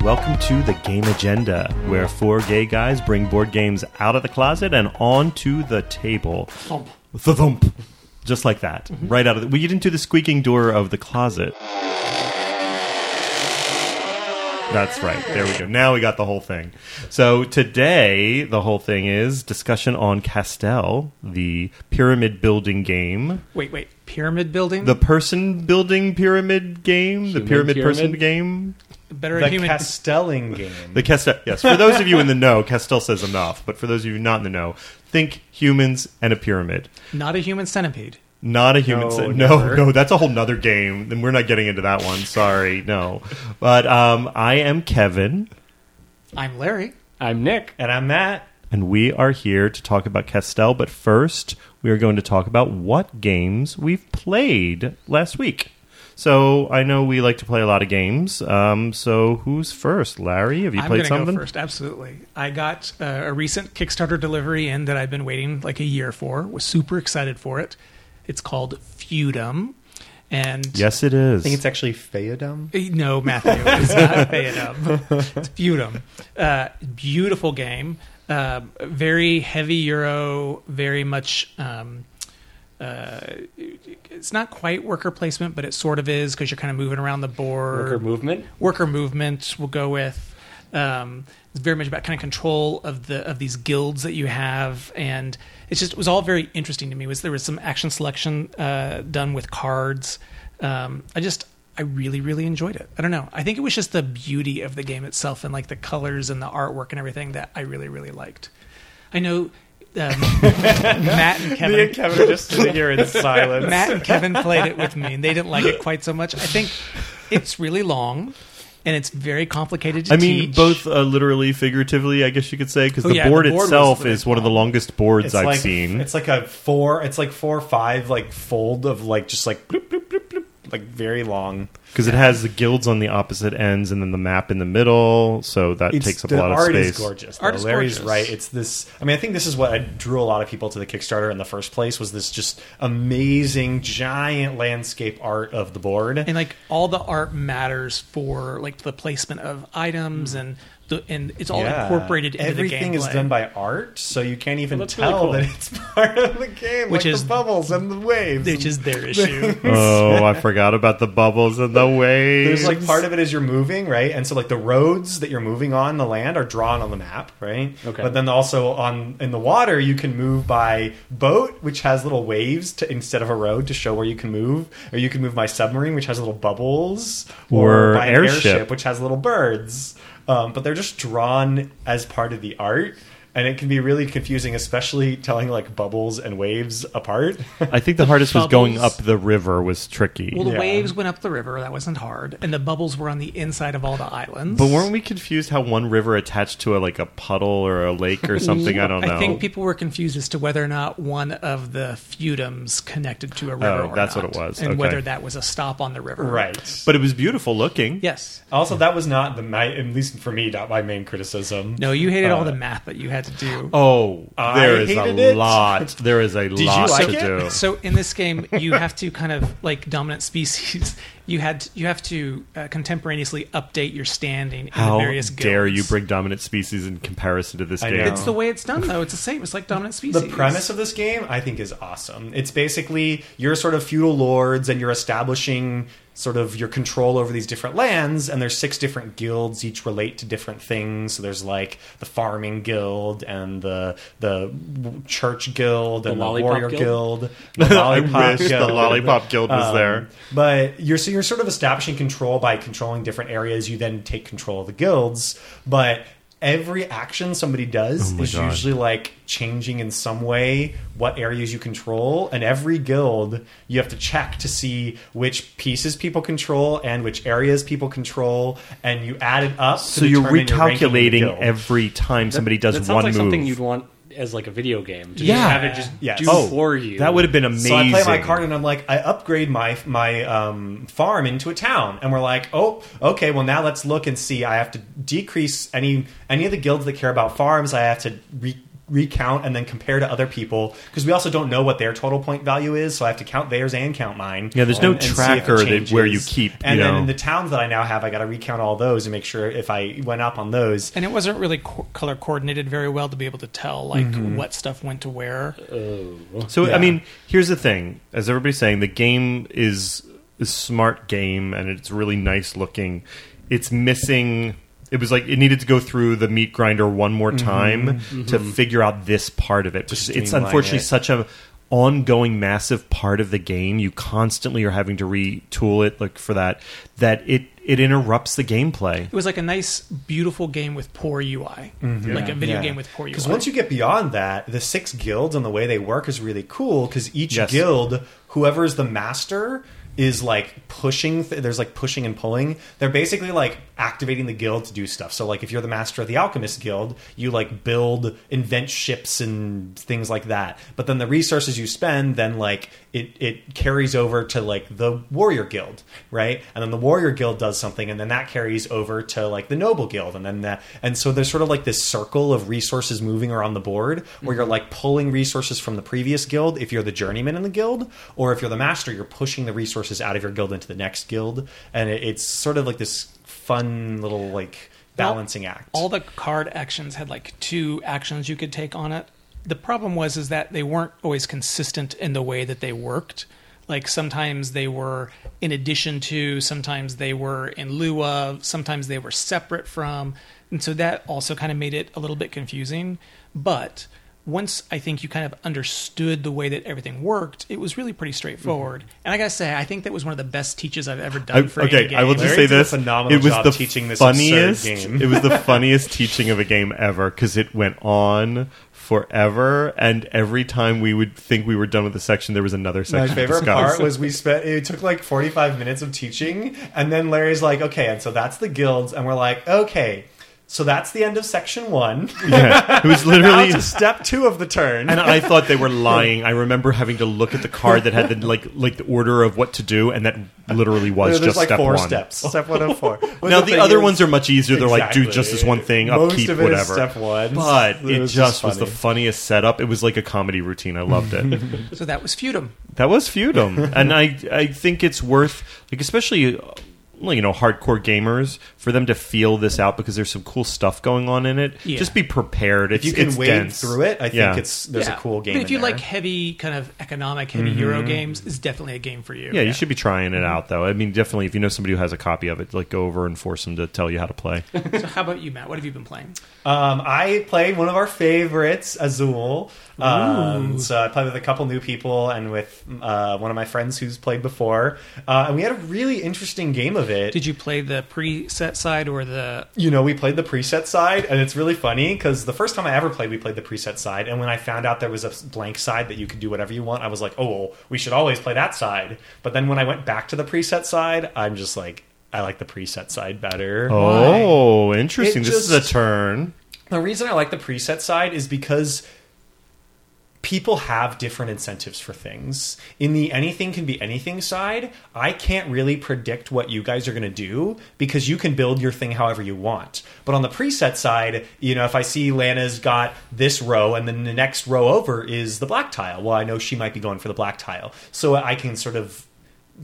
welcome to the Game Agenda, where four gay guys bring board games out of the closet and onto the table. Thump. The thump. Just like that. Mm-hmm. Right out of the. We get didn't the squeaking door of the closet. That's right. There we go. Now we got the whole thing. So today, the whole thing is discussion on Castell, the pyramid building game. Wait, wait. Pyramid building? The person building pyramid game? the Human pyramid, person game? Better The a human. Castelling game. The Castell. Yes, for those of you in the know, Castell says enough. But for those of you not in the know, think humans and a pyramid. not a human centipede. Not a human. No, No, no, no, that's a whole nother game. Then we're not getting into that one. Sorry, no. But um, I am Kevin, I'm Larry. I'm Nick. and I'm Matt. and we are here to talk about Castell. But first, we are going to talk about what games we've played last week. So I know we like to play a lot of games. Um, so who's first? Larry, have you I'm played going to something? go first. Absolutely. I got uh, a recent Kickstarter delivery in that I've been waiting like a year for. Was super excited for it. It's called Feudum. And Yes, it is. I think it's actually Feodum. Uh, No, Matthew, it's not Feudum. It's Feudum. Uh, beautiful game. Uh, very heavy Euro. Very much. Um, uh, it's not quite worker placement, but it sort of is because you're kind of moving around the board. Worker movement. worker movement we'll go with um, it's very much about kind of control of the of these guilds that you have and it's just it was all very interesting to me. Was there was some action selection uh, done with cards. Um, i just i really really enjoyed it. I don't know. I think it was just the beauty of the game itself and like the colors and the artwork and everything that i really really liked. I know um, matt and kevin Me and Kevin are just sitting here in silence. Matt and Kevin played it with me, and they didn't like it quite so much. I think it's really long, and it's very complicated to I mean, teach. both uh, literally, figuratively, I guess you could say, because Oh, the, yeah, the board board was itself really is one of the longest boards it's I've like seen. it's like a four. It's like four or five like fold of like just like bloop, bloop, bloop, bloop, like very long. Because it has the guilds on the opposite ends and then the map in the middle, so that It's, takes up the a lot of art space. is gorgeous. Art though. is Larry's gorgeous. right. It's this. I mean, I think this is what I drew a lot of people to the Kickstarter in the first place. Was this just amazing, giant landscape art of the board? and like all the art matters for like the placement of items and the and it's all Yeah. incorporated into the water. Everything the is gameplay. done by art, so you can't even Well, that's really tell cool. that it's part of the game, Which like is- the bubbles and the waves. which is their issue. oh, I forgot about the bubbles and the waves. There's like part of it is you're moving, right? And so like the roads that you're moving on the land are drawn on the map, right? Okay. But then also on in the water you can move by boat, which has little waves to instead of a road to show where you can move, or you can move by submarine, which has little bubbles, Or by an airship. which has little birds. Um, but they're just drawn as part of the art. And it can be really confusing, especially telling like bubbles and waves apart. I think the hardest was going up the river was tricky. Well, the Yeah. waves went up the river. That wasn't hard, and the bubbles were on the inside of all the islands. but weren't we confused how one river attached to a like a puddle or a lake or something? I don't know. I think people were confused as to whether or not one of the feudums connected to a river. Oh, or that's what it was. and Okay. whether that was a stop on the river. right. but it was beautiful looking. Yes. Also, that was not the my at least for me not my main criticism. No, you hated all Uh, the math that you had to do. Oh, I there is hated a it. lot. There is a you lot like to it? do. So in this game, you have to kind of like dominant species. You had you have to uh, contemporaneously update your standing in How the various guilds. dare you bring dominant species in comparison to this I game? know. It's the way it's done, though. It's the same. It's like dominant species. The premise of this game, I think, is awesome. It's basically you're sort of feudal lords and you're establishing sort of your control over these different lands, and there's six different guilds, each relate to different things. So there's like the farming guild and the the church guild and the, lollipop warrior guild? guild. The I lollipop wish the guild. lollipop guild was Um, there. But you're so you're sort of establishing control by controlling different areas. You then take control of the guilds, but every action somebody does Oh is God. usually like changing in some way what areas you control and every guild you have to check to see which pieces people control and which areas people control and you add it up to So you're determine your ranking in the recalculating every time somebody does that sounds one like move. something you'd want as like a video game. To Yeah. just have it just Yes. do Oh, for you. That would have been amazing. So I play my card and I'm like, I upgrade my my um, farm into a town, and we're like, oh, okay, well now let's look and see. I have to decrease any any of the guilds that care about farms. I have to re- recount and then compare to other people because we also don't know what their total point value is. So I have to count theirs and count mine. Yeah, there's no and- and see if it tracker that- where you changes. keep, And you then in the towns that I now have, I got to recount all those and make sure if I went up on those. And it wasn't really co- color coordinated very well to be able to tell like mm-hmm. what stuff went to where. Oh. So Yeah. I mean, here's the thing: as everybody's saying, the game is a smart game and it's really nice looking. It's missing. It was like it needed to go through the meat grinder one more mm-hmm. time to mm-hmm. figure out this part of it. Because it's unfortunately it. such a ongoing massive part of the game. You constantly are having to retool it, like for that. That it it interrupts the gameplay. It was like a nice, beautiful game with poor UI, mm-hmm. like a video game with poor UI. Because once you get beyond that, the six guilds and the way they work is really cool. Because each Yes. guild, whoever's the master, is like pushing. Th- there's like pushing and pulling. They're basically like activating the guild to do stuff. So like if you're the master of the alchemist guild, you like build, invent ships and things like that. But then the resources you spend, then like it it carries over to like the warrior guild, right? And then the warrior guild does something, and then that carries over to like the noble guild, and then that. And so there's sort of like this circle of resources moving around the board, where you're mm-hmm. like pulling resources from the previous guild if you're the journeyman in the guild, or if you're the master, you're pushing the resources out of your guild into the next guild, and it, it's sort of like this fun little like balancing act. all the card actions had like two actions you could take on it. The problem was is that they weren't always consistent in the way that they worked. Like sometimes they were in addition to, sometimes they were in lieu of, sometimes they were separate from, and so that also kind of made it a little bit confusing. But once I think you kind of understood the way that everything worked, it was really pretty straightforward. Mm-hmm. And I gotta say, I think that was one of the best teaches I've ever done I- for okay, any I will just Larry say did a this: phenomenal it was job the teaching this absurd funniest. game. It was the funniest teaching of a game ever because it went on forever, and every time we would think we were done with the section, there was another section. to favorite discuss. part was we spent it took like 45 minutes of teaching and then Larry's like okay and so that's the guilds and we're like okay so that's the end of section 1 yeah, it was now literally. to step 2 of the turn and I thought they were lying. I remember having to look at the card that had the like like the order of what to do, and that literally was there's just like step four one. steps step 1 of 4 But Now the, thing other is- ones are much easier. They're like do just this one thing, Most upkeep, of it is whatever. step one. But It it, just just was the funniest setup. It was like a comedy routine. I loved it. So that was Feudum. That was Feudum, and I I think it's worth like especially uh, well, you know hardcore gamers for them to feel this out because there's some cool stuff going on in it. Yeah. Just be prepared. It's, if you can it's wade dense. through it I think Yeah. it's there's Yeah. a cool game But if in you there. like heavy, kind of economic, heavy Euro games, it's definitely a game for you. Yeah, you should be trying it out though. I mean, definitely if you know somebody who has a copy of it, like go over and force them to tell you how to play. So how about you, Matt? What have you been playing? Um, I played one of our favorites, Azul. Um, so I played with a couple new people and with uh, one of my friends who's played before, uh, and we had a really interesting game of it. Did you play the preset side or the? you know, we played the preset side, and it's really funny because the first time I ever played, we played the preset side, and when I found out there was a blank side that you could do whatever you want, I was like, oh, well, we should always play that side. But then when I went back to the preset side, I'm just like, I like the preset side better. Oh, interesting. It this is a turn. The reason I like the preset side is because people have different incentives for things. In the anything can be anything side, I can't really predict what you guys are going to do because you can build your thing however you want. But on the preset side, you know, if I see Lana's got this row and then the next row over is the black tile, well, I know she might be going for the black tile. So I can sort of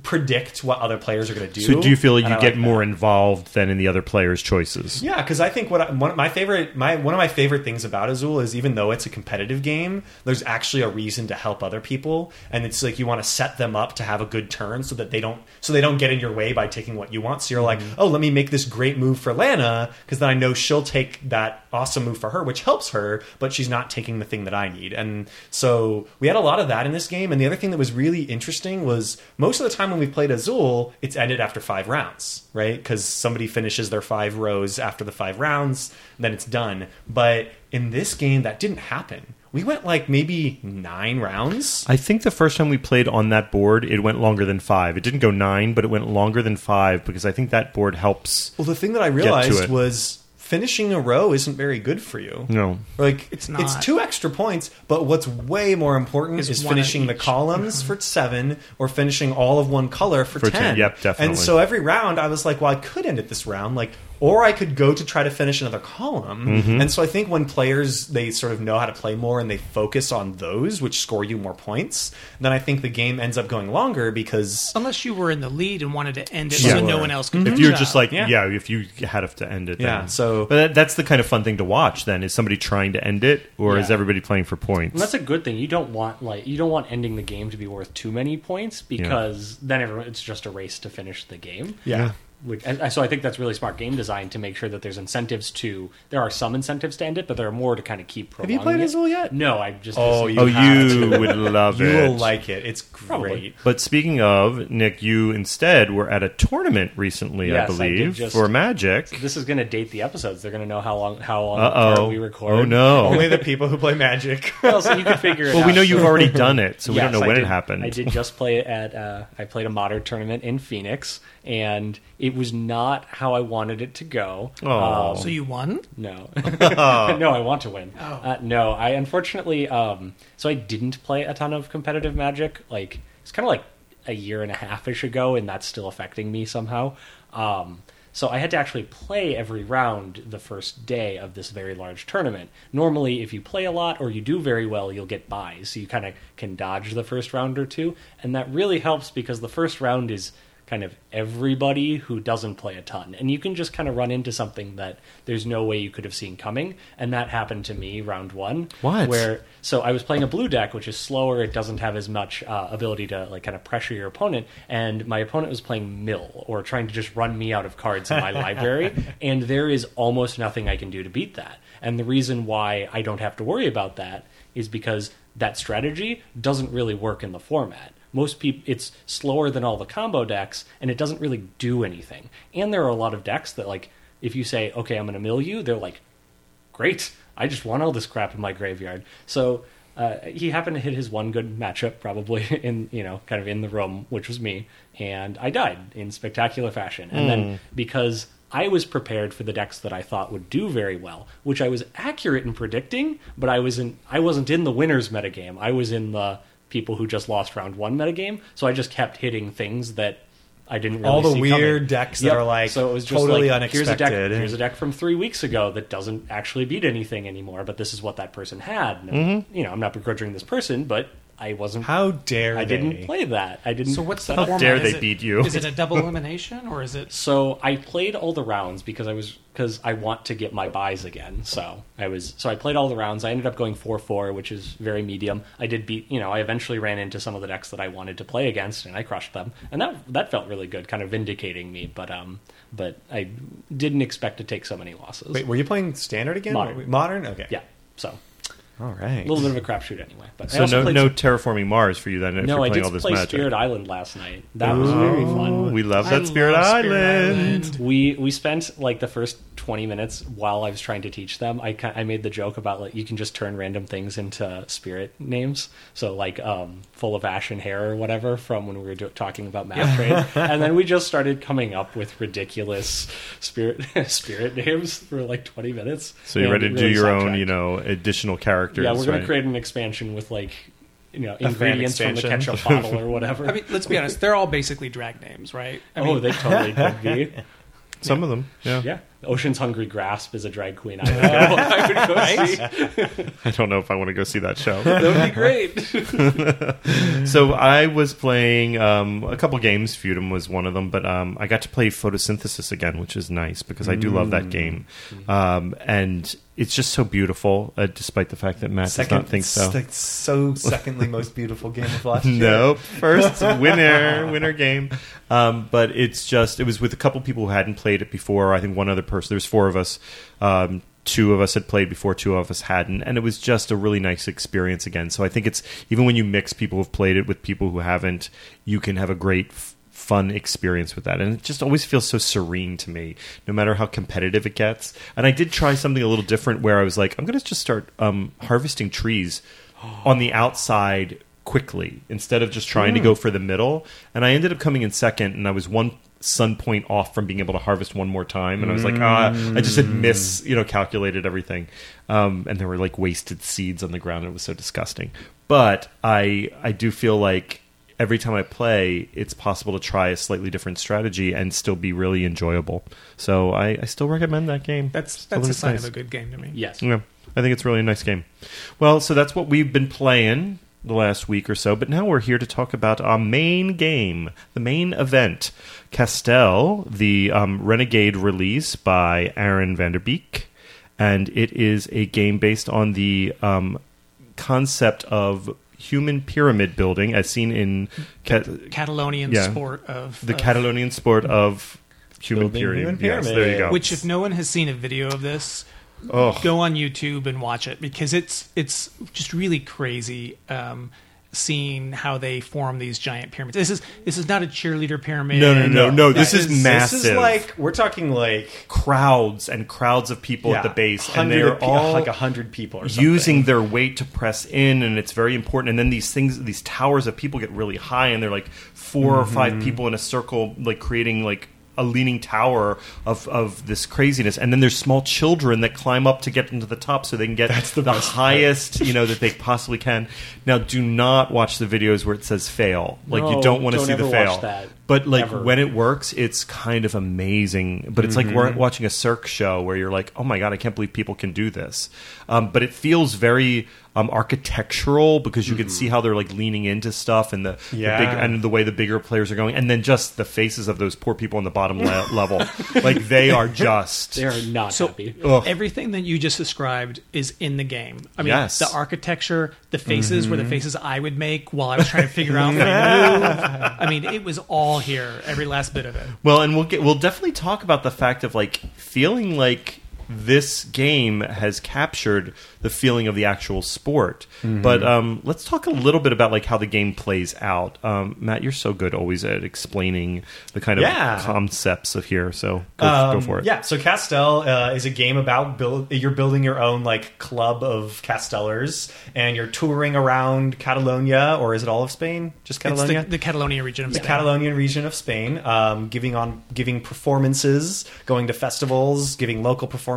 predict what other players are going to do. So do you feel like you I get like more that. involved than in the other players' choices? Yeah, because I think what I, one of my favorite my one of my favorite things about Azul is even though it's a competitive game, there's actually a reason to help other people, and it's like you want to set them up to have a good turn so that they don't so they don't get in your way by taking what you want. So you're like, mm-hmm. oh, let me make this great move for Lana because then I know she'll take that awesome move for her, which helps her, but she's not taking the thing that I need. And so we had a lot of that in this game. And the other thing that was really interesting was most of the time when we played Azul, it's ended after five rounds, right? Because somebody finishes their five rows after the five rounds, then it's done. But in this game, that didn't happen. We went like maybe nine rounds. I think the first time we played on that board, it went longer than five. It didn't go nine, but it went longer than five because I think that board helps. Well, the thing that I realized was finishing a row isn't very good for you. No, Like It's not. It's two extra points, but what's way more important Is is, finishing the each. columns uh-huh. for seven or finishing all of one color for, For ten. 10, yep, definitely. And so every round, I was like, well, I could end it this round. Like, or I could go to try to finish another column. Mm-hmm. And so I think when players they sort of know how to play more and they focus on those, which score you more points, then I think the game ends up going longer because Unless you were in the lead and wanted to end it Yeah. so no one else could. If you're just like Yeah. yeah. if you had to end it, Yeah, then. so- but that, that's the kind of fun thing to watch. Then is somebody trying to end it, or is everybody playing for points? And that's a good thing. You don't want like you don't want ending the game to be worth too many points because then everyone, it's just a race to finish the game. yeah. Which, and so I think that's really smart game design to make sure that there's incentives to. There are some incentives to end it, but there are more to kind of keep. Have you played it. Azul yet? No, I just. Oh, you oh, you would love You it. You will like it. It's Probably. great. But speaking of Nick, you instead were at a tournament recently, Yes, I I believe, just- for Magic. This is going to date the episodes. They're going to know how long how long Uh-oh. we record. Oh no. Only the people who play Magic. Well, so you can figure it well, out. we know you've already done it, so we Yes, don't know I when did- it happened. I did just play it at. Uh, I played a modern tournament in Phoenix, and it was not how I wanted it to go. Aw. so you won. No, no, I want to win. Oh. Uh, no, I unfortunately. Um, so I didn't play a ton of competitive Magic. Like it's kind of like a year and a half ish ago, and that's still affecting me somehow. Um, so I had to actually play every round the first day of this very large tournament. Normally, if you play a lot or you do very well, you'll get buys, so you kind of can dodge the first round or two, and that really helps because the first round is kind of everybody who doesn't play a ton. And you can just kind of run into something that there's no way you could have seen coming. And that happened to me round one. What? Where so I was playing a blue deck, which is slower. It doesn't have as much uh, ability to like kind of pressure your opponent. And my opponent was playing mill or trying to just run me out of cards in my library. And there is almost nothing I can do to beat that. And the reason why I don't have to worry about that is because that strategy doesn't really work in the format most people it's slower than all the combo decks and it doesn't really do anything. And there are a lot of decks that like if you say okay i'm going to mill you they're like great. I just want all this crap in my graveyard. So uh, he happened to hit his one good matchup probably in you know kind of in the room which was me and i died in spectacular fashion. And then because I was prepared for the decks that I thought would do very well, which I was accurate in predicting, but I was in I wasn't in the winners metagame. I was in the people who just lost round one metagame, so I just kept hitting things that I didn't really All the weird coming. decks that are, like, so it was just totally like, Here's a deck. unexpected. Here's a deck from three weeks ago that doesn't actually beat anything anymore, but this is what that person had. And, mm-hmm. You know, I'm not begrudging this person, but I wasn't. How dare they. I they? didn't play that. I didn't. So what's the How format? dare Is they it- beat you? Is it a double elimination or is it? So I played all the rounds because I was because I want to get my buys again. So I was so I played all the rounds. I ended up going four four, which is very medium. I did beat you know I eventually ran into some of the decks that I wanted to play against, and I crushed them, and that that felt really good, kind of vindicating me. But um, but I didn't expect to take so many losses. Wait, were you playing standard again? Modern. Modern? Okay. Yeah, so All right. a little bit of a crapshoot anyway. But so no no some- terraforming Mars for you then. If no, you're I playing did all this play magic. Spirit Island last night. That was very fun. We love I that Spirit love Island. Spirit Island. We we spent like the first twenty minutes while I was trying to teach them. I I made the joke about like you can just turn random things into spirit names. So like um, full of ash and hair or whatever from when we were do- talking about math trade, and then we just started coming up with ridiculous spirit spirit names for like twenty minutes. So you're ready to it do your own, sidetracked. you know, additional characters. Yeah, we're going right? to create an expansion with like you know ingredients from the ketchup bottle or whatever. I mean, let's be honest. They're all basically drag names, right? I oh, mean, they totally could be. some of them. Yeah. Yeah, Ocean's Hungry Grasp is a drag queen. I would go, I would go see. I don't know if I want to go see that show. That would be great. so I was playing um, a couple games. Feudum was one of them, but um, I got to play Photosynthesis again, which is nice because I do love that game, um, and it's just so beautiful. Uh, despite the fact that Matt does not think so. it's so secondly most beautiful game of last year. Nope. First winner, winner game. Um, but it's just it was with a couple people who hadn't played it before. I think one other person. There was four of us. Um, two of us had played before, two of us hadn't, and it was just a really nice experience again. So I think it's even when you mix people who've played it with people who haven't, you can have a great. F- Fun experience with that, and it just always feels so serene to me, no matter how competitive it gets. And I did try something a little different, where I was like, I'm going to just start um, harvesting trees on the outside quickly instead of just trying to go for the middle. And I ended up coming in second, and I was one sun point off from being able to harvest one more time. And I was like, ah, I just had miss, you know, calculated everything. Um, and there were like wasted seeds on the ground. It was so disgusting. But I, I do feel like every time I play, it's possible to try a slightly different strategy and still be really enjoyable. So I, I still recommend that game. That's Still that's a sign nice. of a good game to me. Yes. Yeah, I think it's really a nice game. Well, so that's what we've been playing the last week or so, but now we're here to talk about our main game, the main event, Castell, the um, Renegade release by Aaron Vanderbeek, and it is a game based on the um, concept of human pyramid building, as seen in Ca- Catalonian Yeah. sport of the of- Catalonian sport of human pyramid. human Yes, there you go. Which, if no one has seen a video of this, oh, go on YouTube and watch it because it's it's just really crazy. Um, seeing how they form these giant pyramids. This is this is not a cheerleader pyramid. No, no, no, no. This is This is massive. like we're talking like crowds and crowds of people at the base, and they're pe- all like a hundred people or something. using their weight to press in, and it's very important. And then these things, these towers of people get really high, and they're like 4 or five Mm-hmm. people in a circle, like creating like a leaning tower of, of this craziness. And then there's small children that climb up to get into the top so they can get That's the, highest, you know, that they possibly can. Now, do not watch the videos where it says fail. Like you don't want to see the fail. Watch that, But like ever. when it works, it's kind of amazing. But it's like we're watching a Cirque show where you're like, oh my god, I can't believe people can do this. Um, but it feels very um, architectural because you can see how they're like leaning into stuff and the, the big and the way the bigger players are going, and then just the faces of those poor people on the bottom le- level, like they are just. They are not So happy. Ugh. everything that you just described is in the game. I mean, Yes. the architecture, the faces Mm-hmm. were the faces I would make while I was trying to figure out my move. I mean, it was all here, every last bit of it. Well, and we'll get we'll definitely talk about the fact of like feeling like this game has captured the feeling of the actual sport. But um, let's talk a little bit about like how the game plays out. Um, Matt, you're so good always at explaining the kind of Yeah. concepts of here. So go, Um, go for it. Yeah, so Castell uh, is a game about build. You're building your own like club of Castellers, and you're touring around Catalonia, or is it all of Spain? Just It's Catalonia. the, the Catalonia region of the Spain. Catalonian region of Spain, um, giving on giving performances, going to festivals, giving local performances,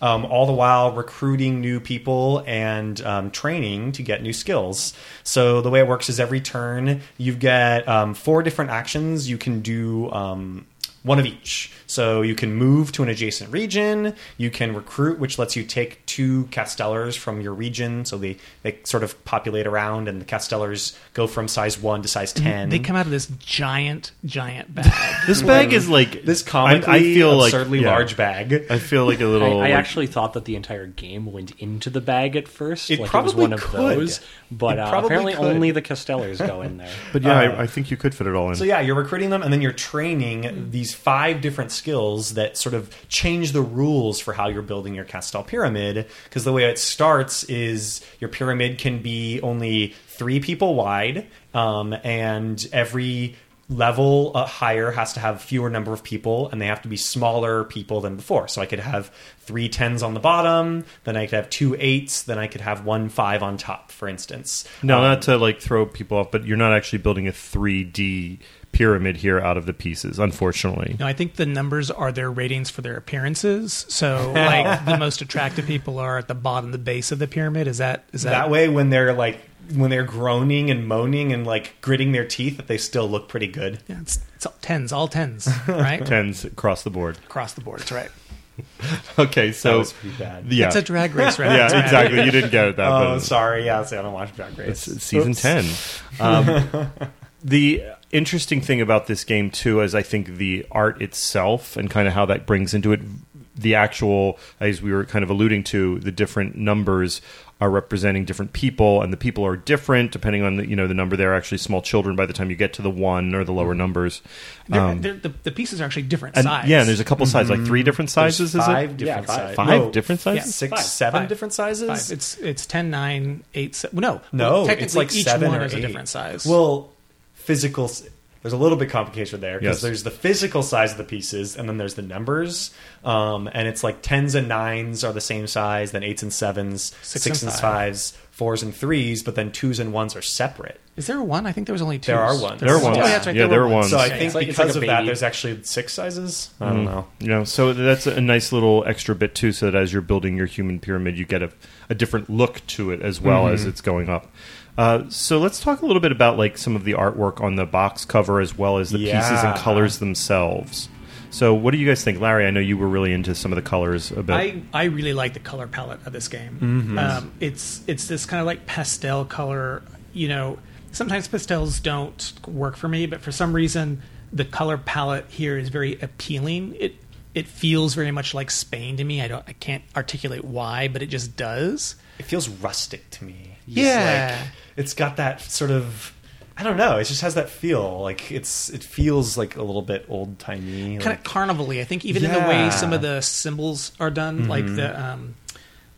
um, all the while recruiting new people and um, training to get new skills. So the way it works is every turn you get um, four different actions. You can do. Um, one of each. So you can move to an adjacent region. You can recruit, which lets you take two castellers from your region. So they, they sort of populate around, and the castellers go from size one to size 10. They come out of this giant, giant bag. This bag is like this I, comically I feel like absurdly yeah. large bag. I feel like a little. I like- actually thought that the entire game went into the bag at first. It like it was probably one of could. those, but uh, apparently could. only the Castellers go in there. but yeah, uh, I, I think you could fit it all in. So yeah, you're recruiting them, and then you're training these five different skills that sort of change the rules for how you're building your Castell pyramid. Because the way it starts is your pyramid can be only three people wide, um, and every level uh, higher has to have fewer number of people and they have to be smaller people than before. So i could have three tens on the bottom then i could have two eights then i could have one five on top for instance. No, Um, not to like throw people off, but you're not actually building a 3D pyramid here out of the pieces, unfortunately. No, I think the numbers are their ratings for their appearances. So, like, the most attractive people are at the bottom, the base of the pyramid. Is that is that, that way when they're like when they're groaning and moaning and like gritting their teeth that they still look pretty good Yeah, it's, it's all tens, all tens, right? Tens across the board. Across the board. That's right. Okay, that so was bad yeah, It's a drag race, right? yeah, exactly. You didn't get it that, oh but sorry yeah see, i don't watch drag race it's season Oops. ten. Um, the interesting thing about this game too is I think the art itself and kind of how that brings into it the actual, as we were kind of alluding to, the different numbers are representing different people, and the people are different depending on the you know the number. They're actually small children by the time you get to the one or the lower numbers. They're, Um, they're, the, the pieces are actually different and size. yeah, and there's a couple sizes, like three different sizes. There's Is five it different Yeah, five. sizes five No, different sizes? six Five. seven different sizes Five. It's it's ten, nine, eight. Se- no, no technically it's like each seven one or is a different size. well physical there's a little bit complication there because Yes. there's the physical size of the pieces and then there's the numbers um, and it's like tens and nines are the same size then eights and sevens Six six, and and five. fives fours and threes but then twos and ones are separate is there a one? I think there was only two. There are ones. There are ones. Oh, yeah, that's right. Yeah, there are ones. so i Yeah, think It's like- because like a of that there's actually six sizes i don't know You know, so that's a nice little extra bit too, so that as you're building your human pyramid, you get a, a different look to it as well as it's going up. Uh, so let's talk a little bit about like some of the artwork on the box cover as well as the pieces and colors themselves. So, what do you guys think, Larry? I know you were really into some of the colors a bit. I, I really like the color palette of this game. Um, it's it's this kind of like pastel color. You know, sometimes pastels don't work for me, but for some reason, the color palette here is very appealing. It it feels very much like Spain to me. I don't I can't articulate why, but it just does. It feels rustic to me. It's Yeah. like, it's got that sort of. I don't know. It just has that feel. Like it's. It feels like a little bit old timey. kind of carnival-y. I think even in the way some of the symbols are done, like the um,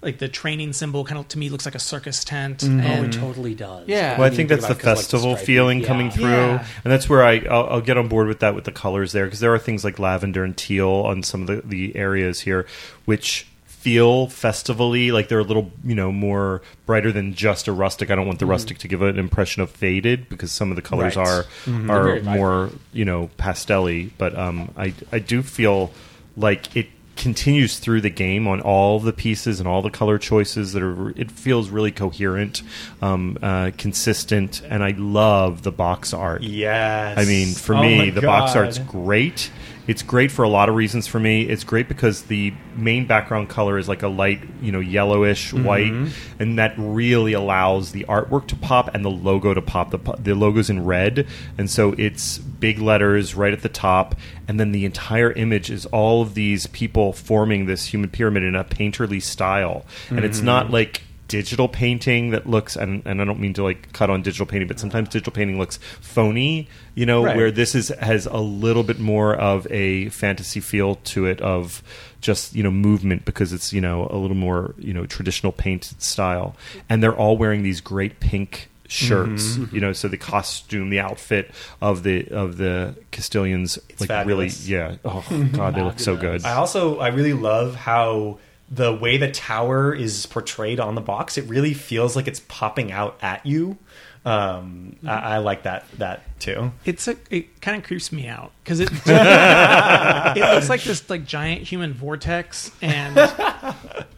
like the training symbol, kind of to me looks like a circus tent. Oh, it totally does. Yeah. Well, I didn't think that's the about it 'cause, like, festival feeling Yeah. coming through, Yeah. and that's where I I'll, I'll get on board with that with the colors there because there are things like lavender and teal on some of the, the areas here, which feel festivally like they're a little you know more brighter than just a rustic. I don't want the rustic to give an impression of faded because some of the colors Right. are They're are more you know pastelly, but um, I I do feel like it continues through the game on all the pieces and all the color choices that are it feels really coherent um, uh, consistent and i love the box art. Yes. i mean for Oh me my the box art's great it's great for a lot of reasons for me. It's great because the main background color is like a light you know yellowish mm-hmm. white and that really allows the artwork to pop and the logo to pop. The, the logo's in red and so it's big letters right at the top and then the entire image is all of these people forming this human pyramid in a painterly style. And it's not mm-hmm. like digital painting that looks and, and I don't mean to like cut on digital painting, but sometimes digital painting looks phony, you know, Right. where this is has a little bit more of a fantasy feel to it of just, you know, movement because it's, you know, a little more, you know, traditional painted style. And they're all wearing these great pink shirts, Mm-hmm. you know, so the costume, the outfit of the of the Castilians like fabulous. really yeah. Oh god, they look so good. I also I really love how the way the tower is portrayed on the box. It really feels like it's popping out at you. Um, I, I like that that too. it's a, it kind of creeps me out because it it looks like this like giant human vortex and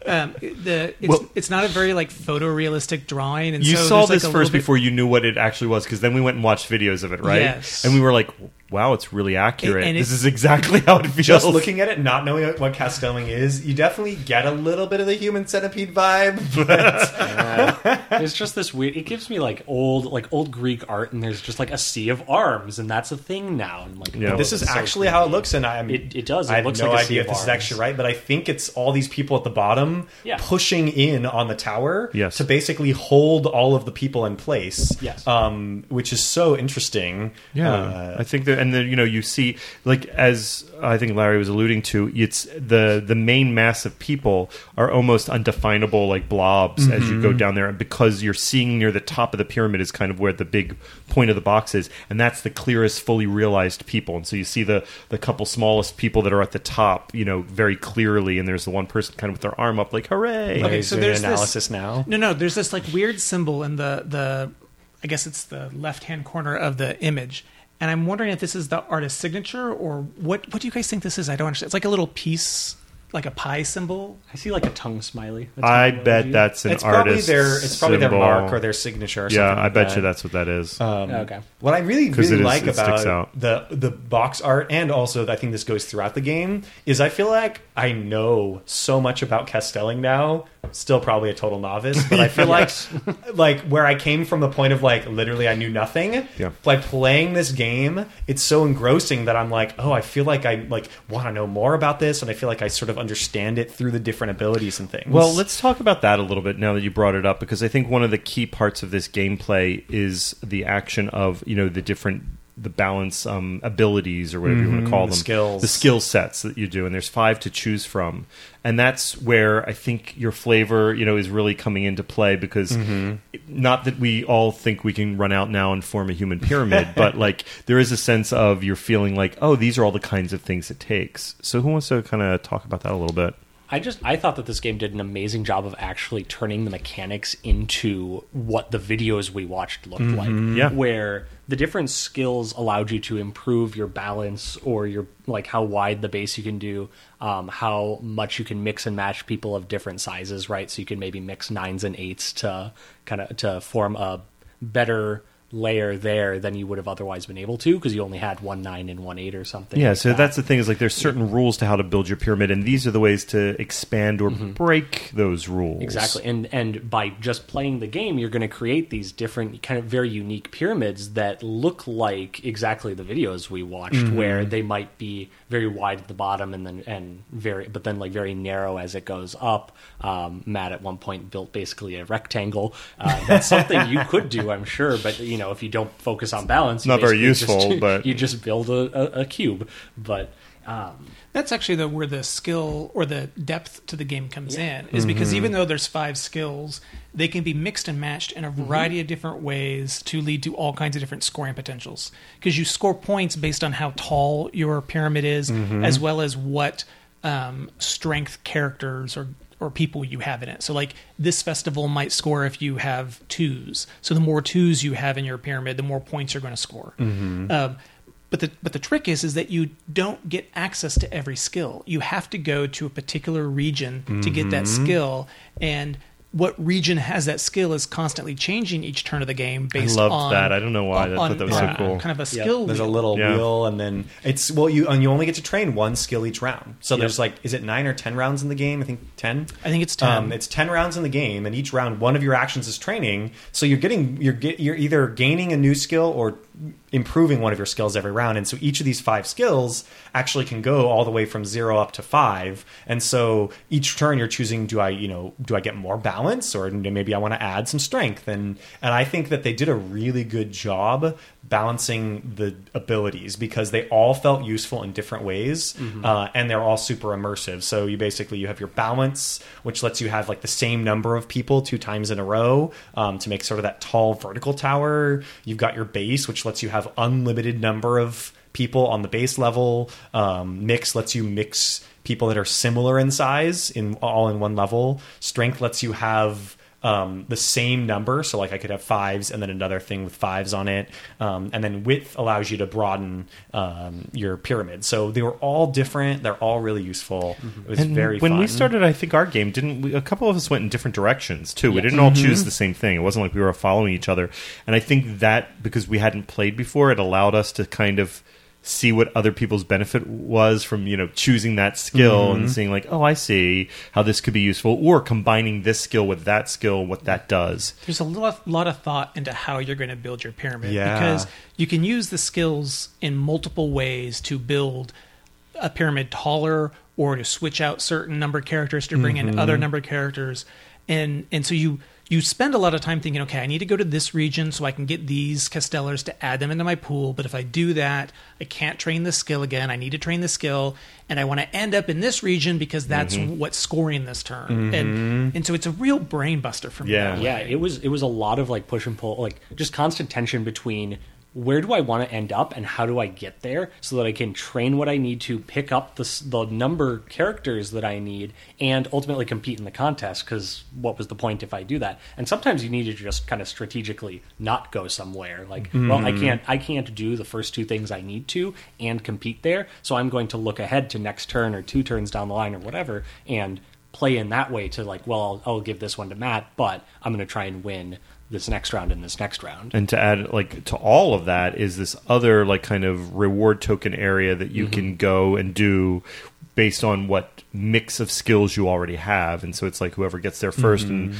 um, the it's, Well- it's not a very like photorealistic drawing and you so saw there's, like, this a first bit- before you knew what it actually was because then we went and watched videos of it right Yes. and we were like wow it's really accurate And this it's- is exactly how it feels Just looking at it, not knowing what Castelling is, you definitely get a little bit of the human centipede vibe. But There's just this weird. It gives me like old, like old Greek art, and there's just like a sea of arms, and that's a thing now. And like, Yeah. this is it's so actually how it looks, and I'm It- it does. It I have looks no like a sea idea if this is actually right, but I think it's all these people at the bottom Yeah. pushing in on the tower Yes. to basically hold all of the people in place. Yes. um, which is so interesting. Yeah, Uh, I think that, and then you know, you see, like as I think Larry was alluding to, it's the the main mass of people are almost undefinable, like blobs, as you Mm-hmm. go down there, and because you're seeing near the top of the pyramid is kind of where the big point of the box is, and that's the clearest, fully realized people, and so you see the the couple smallest people that are at the top, you know, very clearly, and there's the one person kind of with their arm up, like hooray! Okay, so doing there's this- analysis now. No, no. There's this like weird symbol in the the, I guess it's the left hand corner of the image, and I'm wondering if this is the artist's signature or what. What do you guys think this is? I don't understand. It's like a little piece, like a pie symbol. I see like a tongue smiley. That's I bet emoji. that's an It's probably artist. their it's probably their mark or their signature. Or yeah. something I like bet that. you that's what that is. Um, Okay. What I really really it is- like about the the box art, and also I think this goes throughout the game, is I feel like I know so much about Castelling now. Still probably a total novice, but I feel like like where I came from the point of like literally I knew nothing. Yeah. By playing this game, it's so engrossing that I'm like, oh, I feel like I like want to know more about this, and I feel like I sort of understand it through the different abilities and things. Well, let's talk about that a little bit now that you brought it up because I think one of the key parts of this gameplay is the action of you know the different the balance um, abilities or whatever you want to call Mm-hmm. the them skills. the skill sets that you do and there's five to choose from and that's where I think your flavor you know is really coming into play because Mm-hmm. not that we all think we can run out now and form a human pyramid but like there is a sense of you're feeling like oh these are all the kinds of things it takes so who wants to kind of talk about that a little bit I just I thought that this game did an amazing job of actually turning the mechanics into what the videos we watched looked like. Yeah. Where the different skills allowed you to improve your balance or your like how wide the base you can do, um, how much you can mix and match people of different sizes, right? So you can maybe mix nines and eights to kind of to form a better layer there than you would have otherwise been able to because you only had one nine and one eight or something. Yeah, like so that. that's the thing is like there's certain rules to how to build your pyramid, and these are the ways to expand or break those rules. Mm-hmm. Exactly, and and by just playing the game, you're going to create these different, kind of very unique pyramids that look like exactly the videos we watched, Mm-hmm. where they might be very wide at the bottom and then and very, but then like very narrow as it goes up. Um, Matt at one point built basically a rectangle. Uh, that's something you could do, I'm sure, but you know if you don't focus on balance, Not very useful, just- but- you just build a, a, a cube, but. Um, That's actually the where the skill or the depth to the game comes in is because even though there's five skills, they can be mixed and matched in a variety of different ways to lead to all kinds of different scoring potentials. Because you score points based on how tall your pyramid is, as well as what um, strength characters or or people you have in it. So like this festival might score if you have twos. So the more twos you have in your pyramid, the more points you're going to score. Um, but the but the trick is is that you don't get access to every skill. You have to go to a particular region to get that skill, and what region has that skill is constantly changing each turn of the game based loved on that. I don't know why. I thought that was so on cool. Kind of a Yeah, skill. there's a little Yeah. wheel, and then it's well, you and you only get to train one skill each round. So there's like, is it nine or ten rounds in the game? I think ten. I think it's ten. Um, it's ten rounds in the game, and each round, one of your actions is training. So you're getting you're get, you're either gaining a new skill or improving one of your skills every round. And so each of these five skills actually can go all the way from zero up to five. And so each turn you're choosing: do I you know do I get more balance, or maybe I want to add some strength? And and I think that they did a really good job balancing the abilities because they all felt useful in different ways uh, and they're all super immersive so you basically you have your balance which lets you have like the same number of people two times in a row um, to make sort of that tall vertical tower you've got your base which lets you have unlimited number of people on the base level. Um, mix lets you mix people that are similar in size in all in one level. Strength lets you have um, the same number. So like I could have fives and then another thing with fives on it. Um, and then width allows you to broaden um, your pyramid. So they were all different. They're all really useful. It was And very when fun. we started, I think our game didn't. We, a couple of us went in different directions too. We Yes. didn't all choose the same thing. It wasn't like we were following each other. And I think that because we hadn't played before, it allowed us to kind of see what other people's benefit was from you know choosing that skill and mm-hmm. seeing like oh i see how this could be useful or combining this skill with that skill what that does. There's a lot, lot of thought into how you're going to build your pyramid Yeah. because you can use the skills in multiple ways to build a pyramid taller or to switch out certain number of characters to bring in mm-hmm. other number of characters. And and so you you spend a lot of time thinking okay i need to go to this region so i can get these Castellers to add them into my pool but if i do that i can't train the skill again. I need to train the skill and i want to end up in this region because that's mm-hmm. what's scoring this turn. Mm-hmm. And and so it's a real brain buster for me. Yeah. yeah it was it was a lot of like push and pull like just constant tension between where do I want to end up and how do I get there so that I can train what I need to pick up the, the number characters that I need and ultimately compete in the contest because what was the point if I do that? And sometimes you need to just kind of strategically not go somewhere like well I mm-hmm. can't I can't do the first two things I need to and compete there so I'm going to look ahead to next turn or two turns down the line or whatever and play in that way to like well I'll, I'll give this one to Matt but I'm going to try and win this next round and this next round. And to add like to all of that is this other like kind of reward token area that you mm-hmm. can go and do based on what mix of skills you already have. And so it's like whoever gets there 1st and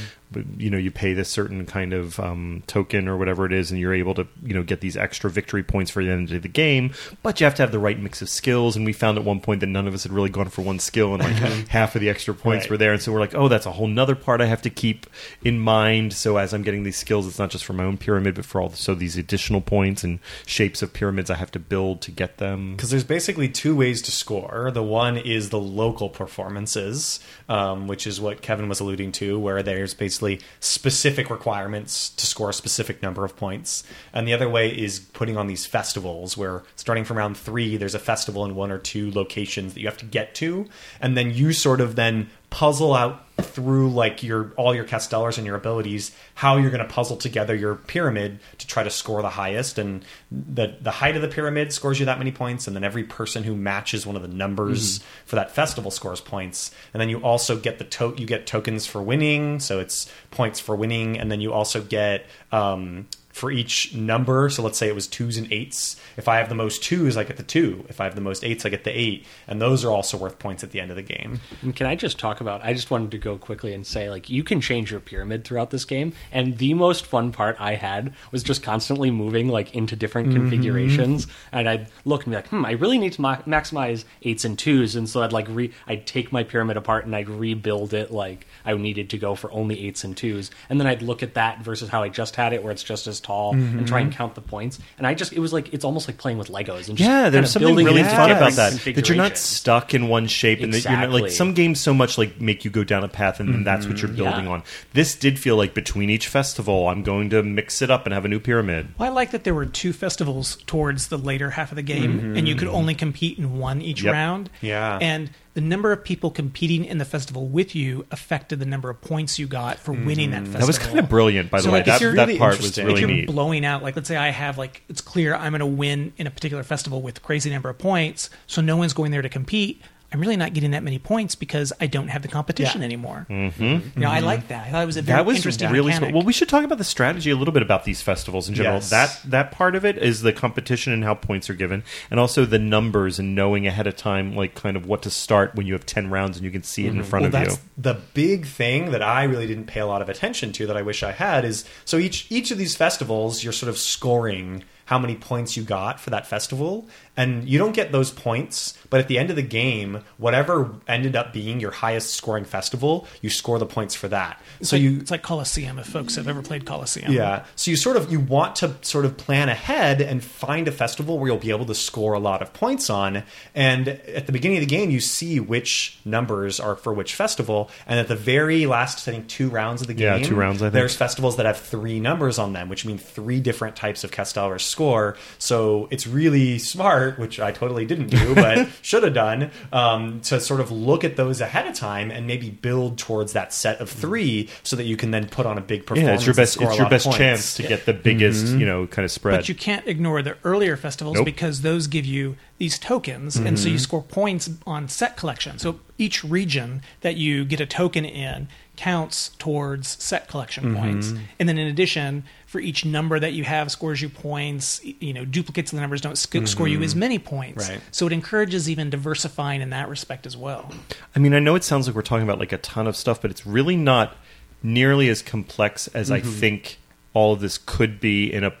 you know you pay this certain kind of um, token or whatever it is and you're able to you know get these extra victory points for the end of the game but you have to have the right mix of skills. And we found at one point that none of us had really gone for one skill and like half of the extra points Right. were there. And so we're like oh that's a whole nother part i have to keep in mind. So as i'm getting these skills it's not just for my own pyramid but for all so these additional points and shapes of pyramids i have to build to get them. Because there's basically two ways to score. The one is the local performances, um, which is what Kevin was alluding to, where there's basically specific requirements to score a specific number of points. And the other way is putting on these festivals, where starting from round three, there's a festival in one or two locations that you have to get to, and then you sort of then puzzle out through like your all your castellers and your abilities how you're going to puzzle together your pyramid to try to score the highest. And the the height of the pyramid scores you that many points and then every person who matches one of the numbers for that festival scores points. And then you also get the to- you get tokens for winning so it's points for winning. And then you also get um for each number. So let's say it was twos and eights. If I have the most twos, I get the two. If I have the most eights, I get the eight. And those are also worth points at the end of the game. And can I just talk about? I just wanted to go quickly and say, like, you can change your pyramid throughout this game, and the most fun part I had was just constantly moving like into different configurations, and I'd look and be like, hmm, I really need to ma- maximize eights and twos, and so I'd like re, I'd take my pyramid apart and I'd rebuild it like I needed to go for only eights and twos, and then I'd look at that versus how I just had it, where it's just as tall, and try and count the points, and I just it was like it's almost like playing with Legos and just Yeah, kind there's of something really it into fun about that. That you're not stuck in one shape, and that you're not like some games so much like make you go down a path, and then that's what you're building Yeah. on. This did feel like between each festival, I'm going to mix it up and have a new pyramid. Well, I like that there were two festivals towards the later half of the game, and you could only compete in one each Mm-hmm. Yep. round. Yeah. And the number of people competing in the festival with you affected the number of points you got for winning that festival. That was kind of brilliant, by the So, way. like, that you're that part was really if you're neat. blowing out, like let's say I have like it's clear I'm going to win in a particular festival with crazy number of points, so no one's going there to compete. I'm really not getting that many points because I don't have the competition Yeah. anymore. Mm-hmm. You know, I like that. I thought it was a very that was interesting really mechanic. smart. well. We should talk about the strategy a little bit about these festivals in general. Yes. That that part of it is the competition and how points are given, and also the numbers and knowing ahead of time, like kind of what to start when you have ten rounds and you can see it in front well, of that's you. the big thing that I really didn't pay a lot of attention to that I wish I had is so each each of these festivals you're sort of scoring how many points you got for that festival and you don't get those points but at the end of the game whatever ended up being your highest scoring festival you score the points for that It's so like, you it's like Coliseum. If folks have ever played Coliseum, yeah. So you sort of you want to sort of plan ahead and find a festival where you'll be able to score a lot of points on. And at the beginning of the game, you see which numbers are for which festival. And at the very last, I think two rounds of the game Yeah, game, two rounds, I think. there's festivals that have three numbers on them, which mean three different types of casteller score. So it's really smart, which I totally didn't do, but should have done, um, to sort of look at those ahead of time and maybe build towards that set of three, so that you can then put on a big performance. Yeah, it's your best. It's your best points. chance to get the biggest, you know, kind of spread. But you can't ignore the earlier festivals Nope. because those give you these tokens, and so you score points on set collection. So each region that you get a token in counts towards set collection mm-hmm. points, and then in addition, for each number that you have scores you points. You know, duplicates of the numbers don't sc- score you mm-hmm. as many points. Right. So it encourages even diversifying in that respect as well. I mean, I know it sounds like we're talking about like a ton of stuff, but it's really not nearly as complex as I mm-hmm. think all of this could be in a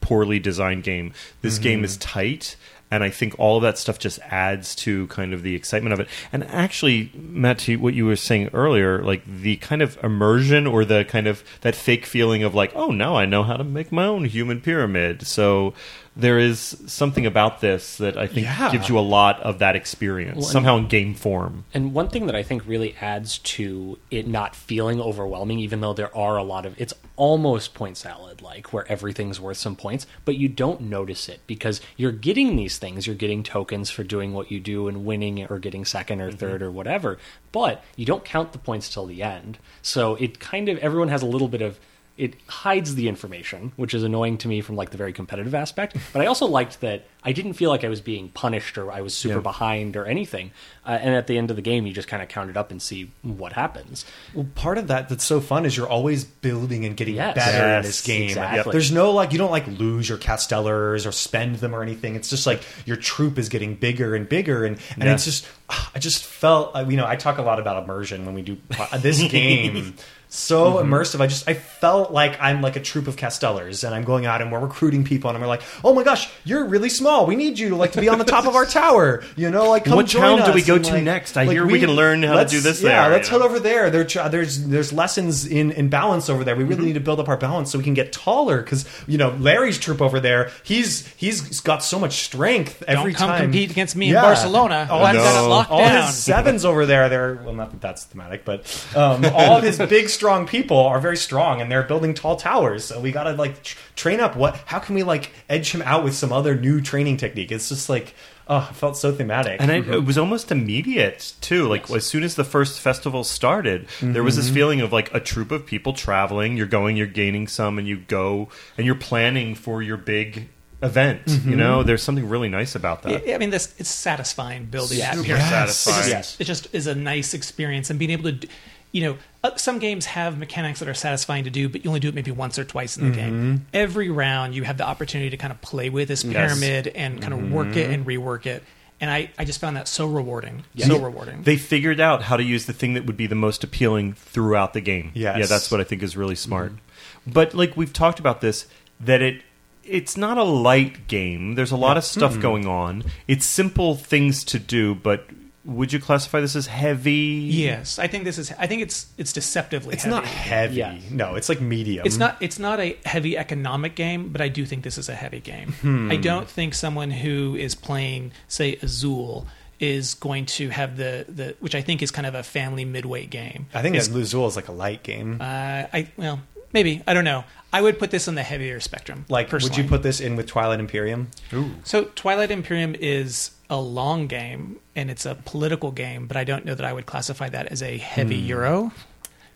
poorly designed game. This game is tight, and I think all of that stuff just adds to kind of the excitement of it. And actually, Matt, to what you were saying earlier, like the kind of immersion or the kind of that fake feeling of like, oh, now I know how to make my own human pyramid. So there is something about this that I think Yeah. gives you a lot of that experience Well, somehow in game form. And one thing that I think really adds to it not feeling overwhelming, even though there are a lot of it's almost point salad like where everything's worth some points, but you don't notice it because you're getting these things. You're getting tokens for doing what you do and winning or getting second or mm-hmm. 3rd or whatever, but you don't count the points till the end. So it kind of everyone has a little bit of it hides the information, which is annoying to me from like the very competitive aspect. But I also liked that I didn't feel like I was being punished or I was super Yeah. behind or anything. Uh, and at the end of the game, you just kind of count it up and see what happens. Well, part of that that's so fun is you're always building and getting Yes. better in this game. exactly. There's no like you don't like lose your castellers or spend them or anything. It's just like your troop is getting bigger and bigger, and and Yeah. it's just ah, I just felt uh, you know I talk a lot about immersion when we do this game. So immersive, I just I felt like I'm like a troop of Castellers, and I'm going out and we're recruiting people, and I'm like, oh my gosh, you're really small. We need you to like to be on the top of our tower. You know, like come What join town do we go and, to like- next? I like, hear we can learn how to do this Yeah, there, let's you know? head over there. There, there's there's lessons in in balance over there. We Mm-hmm. really need to build up our balance so we can get taller. Because you know Larry's troop over there, he's he's got so much strength every Don't come time. compete against me in Barcelona. Oh, I've got no. it locked all down. his sevens over there, they're well, not that that's thematic, but um, all of his big, strong people are very strong, and they're building tall towers. So we gotta like tr- train up. What? How can we like edge him out with some other new training technique? It's just like, oh, it felt so thematic. And it, mm-hmm. it was almost immediate too. Like as soon as the first festival started, there was this mm-hmm. feeling of like a troop of people traveling. You're going, you're gaining some, and you go, and you're planning for your big event. Mm-hmm. You know, there's something really nice about that. Yeah, I mean, this it's satisfying building that Super pyramid. satisfying. It just, Yes. it just is a nice experience, and being able to. Do, you know, uh, some games have mechanics that are satisfying to do, but you only do it maybe once or twice in the game. Mm-hmm. Every round, you have the opportunity to kind of play with this pyramid and kind of work it and mm-hmm. rework it. And I, I just found that so rewarding. So rewarding. They figured out how to use the thing that would be the most appealing throughout the game. Yes. Yeah, that's what I think is really mm-hmm. smart. But like we've talked about this, that it it's not a light game. There's a lot of stuff hmm. going on. It's simple things to do, but would you classify this as heavy? yes, I think this is. I think it's it's deceptively. It's heavy. not heavy. Yeah. No, it's like medium. It's not. It's not a heavy economic game, but I do think this is a heavy game. Hmm. I don't think someone who is playing, say, Azul, is going to have the the which I think is kind of a family midweight game. I think Azul is like a light game. Uh, I well, maybe I don't know. I would put this on the heavier spectrum. like, would you put this in with Twilight Imperium? Ooh. So Twilight Imperium is a long game and it's a political game, but I don't know that I would classify that as a heavy Euro.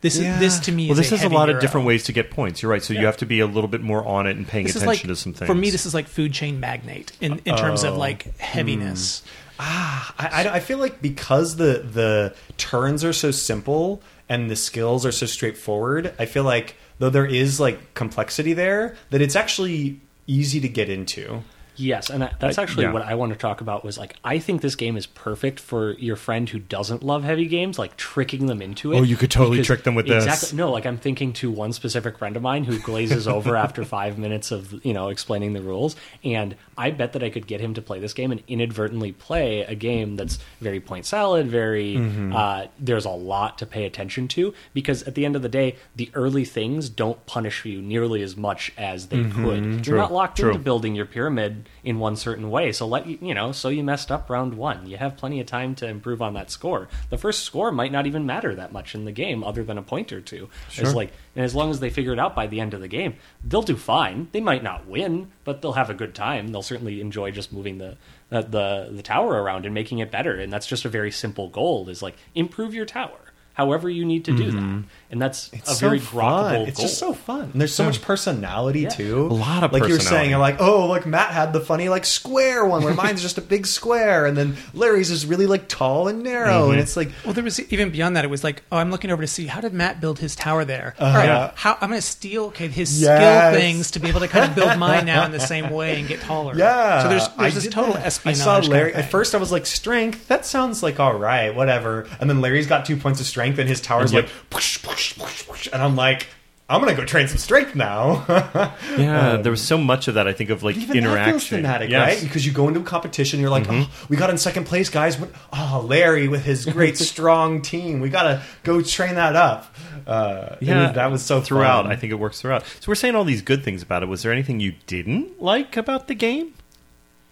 This Yeah. is this to me. Well, is this a is a heavy lot Euro. of different ways to get points. You're right. So you have to be a little bit more on it and paying This attention like to some things. for me. This is like food chain magnate in, in terms of Oh. like heaviness. Ah, I, I, I feel like because the the turns are so simple and the skills are so straightforward, I feel like though there is like complexity there, that it's actually easy to get into. Yes, and that, that's actually yeah. what I want to talk about. Was like I think this game is perfect for your friend who doesn't love heavy games, like tricking them into it. Oh, you could totally trick them with this. exactly, No, like I'm thinking to one specific friend of mine who glazes over after five minutes of you know explaining the rules, and I bet that I could get him to play this game and inadvertently play a game that's very point salad, very Mm-hmm. uh, there's a lot to pay attention to because at the end of the day, the early things don't punish you nearly as much as they could. You're Mm-hmm. Not locked true. into building your pyramid in one certain way. So let you you know, so you messed up round one. You have plenty of time to improve on that score. The first score might not even matter that much in the game, other than a point or two. Sure. It's like, and as long as they figure it out by the end of the game, they'll do fine. They might not win, but they'll have a good time. They'll certainly enjoy just moving the uh, the the tower around and making it better. And that's just a very simple goal: is like improve your tower. However, you need to do that, and that's It's a so very fun. grokkable It's goal. just so fun. And there's so much personality Yeah. too. A lot of like you were saying, you're like, oh, like Matt had the funny like square one where mine's just a big square, and then Larry's is really like tall and narrow, Mm-hmm. and it's like Well, there was even beyond that. It was like, oh, I'm looking over to see how did Matt build his tower there. All Uh-huh. right, how I'm going to steal okay his Yes. skill things to be able to kind of build mine now in the same way and get taller. Yeah, So there's I there's this total that. espionage. I saw kind of Larry at first. I was like, strength. That sounds like all right, whatever. And then Larry's got two points of strength, and his tower's Yep. like, push, push, push, push. and I'm like, I'm gonna go train some strength now. yeah, there was so much of that. I think of like Even that feels interaction. thematic, Yes. right? Because you go into a competition, you're like, Mm-hmm. oh, we got in second place, guys. What- Oh, Larry with his great strong team. We gotta go train that up. Uh, Yeah, that was so throughout. fun. I think it works throughout. So we're saying all these good things about it. Was there anything you didn't like about the game?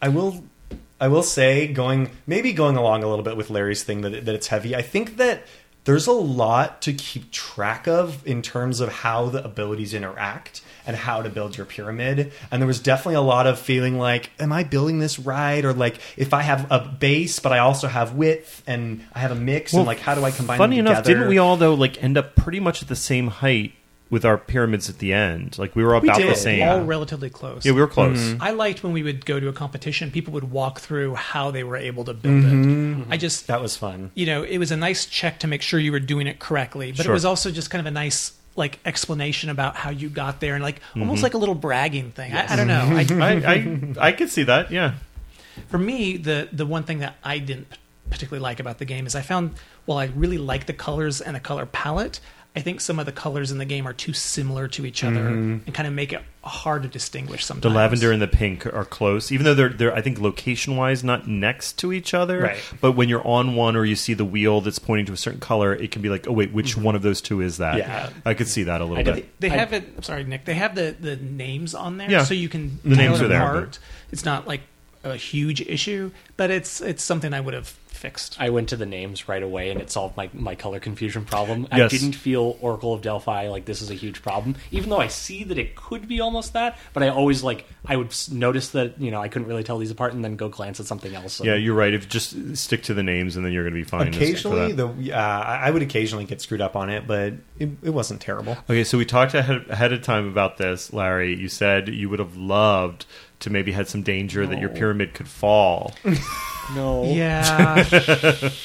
I will I will say going maybe going along a little bit with Larry's thing that it, that it's heavy. I think that there's a lot to keep track of in terms of how the abilities interact and how to build your pyramid. And there was definitely a lot of feeling like, am I building this right? Or like, if I have a base, but I also have width and I have a mix, and like, how do I combine Funny enough, together? didn't we all though like end up pretty much at the same height with our pyramids at the end? Like we were We about the did, same. all relatively close. Yeah, we were close. Mm-hmm. I liked when we would go to a competition, people would walk through how they were able to build it. I just, Mm-hmm. That was fun. you know, it was a nice check to make sure you were doing it correctly, but Sure. it was also just kind of a nice like explanation about how you got there and like Mm-hmm. almost like a little bragging thing. I, I don't know. I, I, I I could see that. Yeah. for me, the the one thing that I didn't particularly like about the game is I found while I really like the colors and the color palette, I think some of the colors in the game are too similar to each other and kind of make it hard to distinguish Mm-hmm. The lavender and the pink are close, even though they're they're I think location wise not next to each other. Right. But when you're on one or you see the wheel that's pointing to a certain color, it can be like, oh wait, which one of those two is that? Yeah. I could see that a little I bit. They I- have it. Sorry, Nick. They have the the names on there, Yeah. so you can The tell names are there, apart. It's not like a huge issue, but it's it's something I would have fixed. I went to the names right away and it solved my, my color confusion problem. Yes. I didn't feel Oracle of Delphi like this is a huge problem, even though I see that it could be almost that. But I always like I would notice that you know I couldn't really tell these apart and then go glance at something else. yeah, you're right. If just stick to the names, and then you're going to be fine. Occasionally, the uh, I I would occasionally get screwed up on it, but it, it wasn't terrible. Okay, so we talked ahead, ahead of time about this, Larry. You said you would have loved to maybe had some danger that your pyramid could fall. No. Yeah,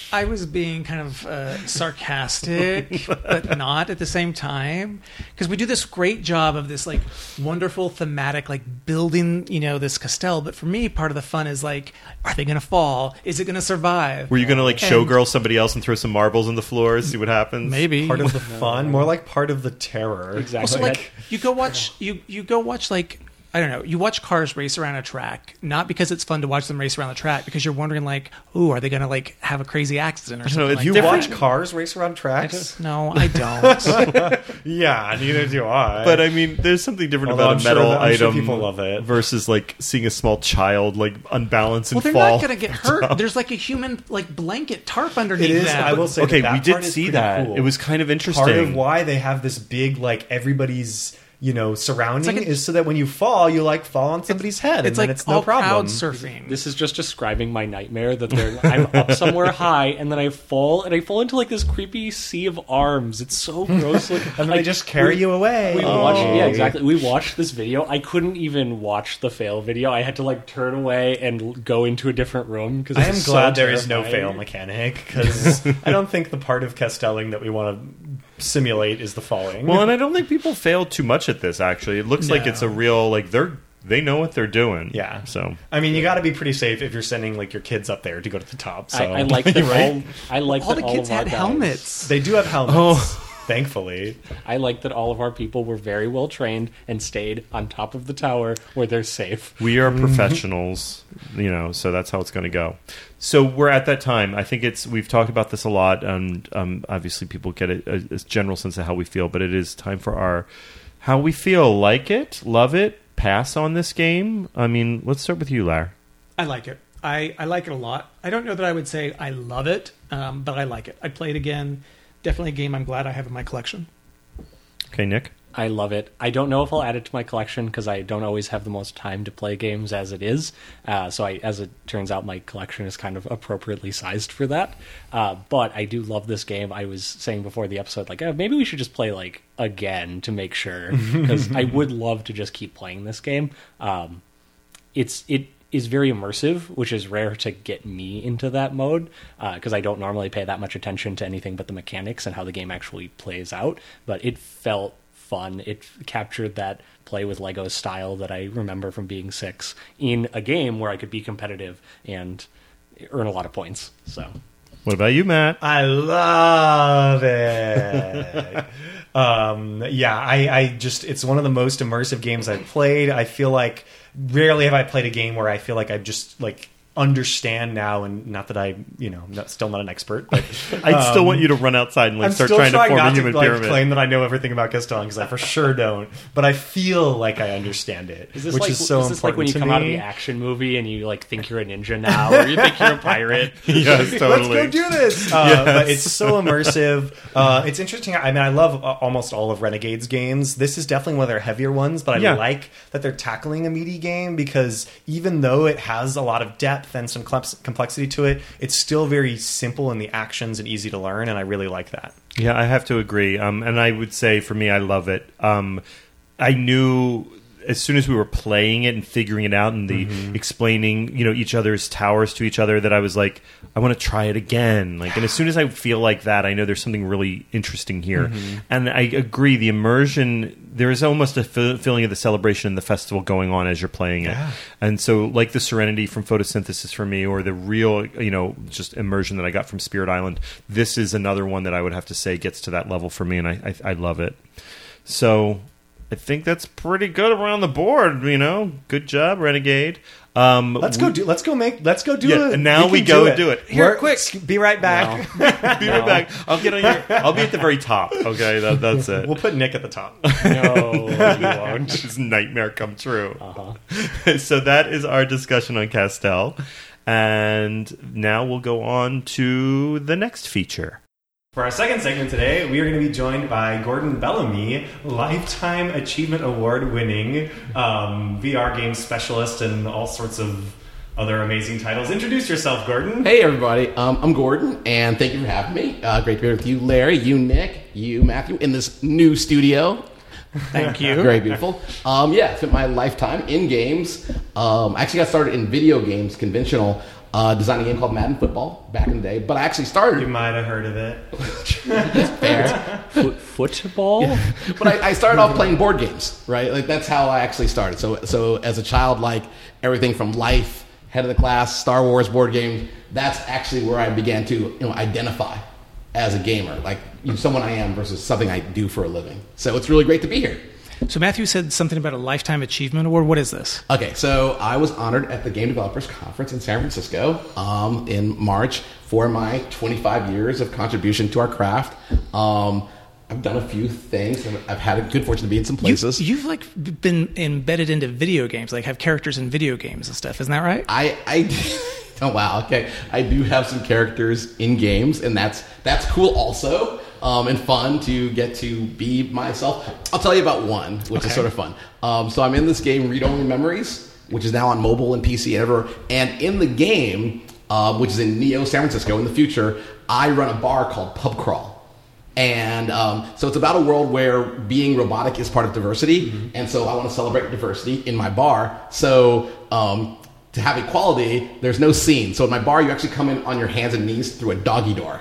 I was being kind of uh, sarcastic, but not at the same time, because we do this great job of this like wonderful thematic, like building, you know, this castell. But for me, part of the fun is like, are they going to fall? Is it going to survive? Were you going to like And- showgirl somebody else and throw some marbles in the floor, see what happens? Maybe Part of the fun, more like part of the terror. Exactly. Also, like you go watch you you go watch like I don't know. You watch cars race around a track, not because it's fun to watch them race around the track, because you're wondering like, ooh, are they going to like have a crazy accident or something? if like You that? watch cars race around tracks? No, I don't. Yeah, neither do I. But I mean, there's something different Although about I'm a sure metal that- I'm sure item people love it. versus like seeing a small child like unbalance and well, they're fall. not going to get hurt. There's like a human like blanket tarp underneath It is. that. I will say. okay, that we that did is see that. cool. It was kind of interesting. part of why they have this big like everybody's you know surrounding like a- is so that when you fall, you like fall on somebody's head, It's and like then it's all no problem. crowd surfing. This is just describing my nightmare that they're I'm up somewhere high and then I fall and I fall into like this creepy sea of arms. It's so gross. Like, and then like, they just carry we- you away. We Oh. watched, yeah, oh. exactly. We watched this video. I couldn't even watch the fail video. I had to like turn away and go into a different room because I am glad there is no fail mechanic because I don't think the part of castelling that we want to simulate is the falling. Well, and I don't think people fail too much at this. Actually, it looks like No. it's a real like they're they know what they're doing. Yeah. So I mean, you got to be pretty safe if you're sending like your kids up there to go to the top. So I, I like that right? all. I like all that the kids of our had guys- helmets. They do have helmets. Oh. Thankfully, I like that all of our people were very well trained and stayed on top of the tower where they're safe. we are professionals, you know. So that's how it's going to go. So we're at that time. I think it's we've talked about this a lot, and um, obviously people get a, a, a general sense of how we feel. But it is time for our how we feel. Like it, love it, pass on this game. I mean, let's start with you, Lar. I like it. I, I like it a lot. I don't know that I would say I love it, um, but I like it. I'd play it again. Definitely a game I'm glad I have in my collection. Okay, Nick. I love it. I don't know if I'll add it to my collection because I don't always have the most time to play games as it is. Uh, so, I, as it turns out, my collection is kind of appropriately sized for that. Uh, but I do love this game. I was saying before the episode, like oh, maybe we should just play like again to make sure because I would love to just keep playing this game. Um, it's it is very immersive, which is rare to get me into that mode because I don't normally pay that much attention to anything but the mechanics and how the game actually plays out. But it felt fun. It f- captured that play with Lego style that I remember from being six in a game where I could be competitive and earn a lot of points. So What about you, Matt? I love it. um, yeah, I, I just, it's one of the most immersive games I've played. I feel like rarely have I played a game where I feel like I've just like understand now and not that I, you know, not, still not an expert, but I still want you to run outside and like I'm start trying, trying, to form not a human to like, pyramid. claim that I know everything about Castellan because I for sure don't, but I feel like I understand it, is this which like is so is this important like when you to come me. out of the action movie and you like think you're a ninja now or you think you're a pirate? yes, totally. Let's go do this. Uh, But it's so immersive. Uh, it's interesting. I mean, I love uh, almost all of Renegade's games. This is definitely one of their heavier ones, but I Yeah. like that they're tackling a meaty game because even though it has a lot of depth and some complexity to it, it's still very simple in the actions and easy to learn, and I really like that. Yeah, I have to agree. Um, and I would say for me, I love it. Um, I knew as soon as we were playing it and figuring it out and the mm-hmm. explaining, you know, each other's towers to each other, that I was like, I want to try it again. Like, and as soon as I feel like that, I know there's something really interesting here. Mm-hmm. And I agree, the immersion. There is almost a feeling of the celebration and the festival going on as you're playing it. Yeah. And so, like the serenity from photosynthesis for me, or the real, you know, just immersion that I got from Spirit Island, this is another one that I would have to say gets to that level for me, and I, I, I love it. So, I think that's pretty good around the board. You know, good job, Renegade. Um, Let's go do. Let's go make. Let's go do Yeah, it. and now we can go do it. Here, Here, quick. Be right back. Be right back. I'll get on your. I'll be at the very top. Okay, that, that's it. We'll put Nick at the top. No, you won't. His nightmare come true. Uh-huh. so that is our discussion on Castell, and now we'll go on to the next feature. For our second segment today, we are going to be joined by Gordon Bellamy, Lifetime Achievement Award winning um, VR game specialist and all sorts of other amazing titles. Introduce yourself, Gordon. Hey everybody, um, I'm Gordon, and thank you for having me. Uh, great to be here with you, Larry, you, Nick, you, Matthew, in this new studio. Thank you. Very beautiful. Um, yeah, spent my lifetime in games. Um, I actually got started in video games, conventional, uh, designed a game called Madden Football back in the day. But I actually started You might have heard of it. there. Foot, football? but I, I started off playing board games, right? Like that's how I actually started. So, so as a child, like everything from Life, Head of the Class, Star Wars board game, that's actually where I began to, you know, identify as a gamer, like you know, someone I am versus something I do for a living. So it's really great to be here. So Matthew said something about a lifetime achievement award. What is this? Okay, so I was honored at the Game Developers Conference in San Francisco um, in March for my 25 years of contribution to our craft. Um, I've done a few things. and I've had a good fortune to be in some places. You, have like been embedded into video games, like have characters in video games and stuff. Isn't that right? I, I oh wow, okay. I do have some characters in games, and that's that's cool also, um, and fun to get to be myself. I'll tell you about one, which is sort of fun. Um, so I'm in this game, Read Only Memories, which is now on mobile and PC and everywhere. And in the game, uh, which is in Neo San Francisco in the future, I run a bar called Pub Crawl. And um, so it's about a world where being robotic is part of diversity. And so I want to celebrate diversity in my bar. So um, to have equality, there's no scene. So in my bar, you actually come in on your hands and knees through a doggy door.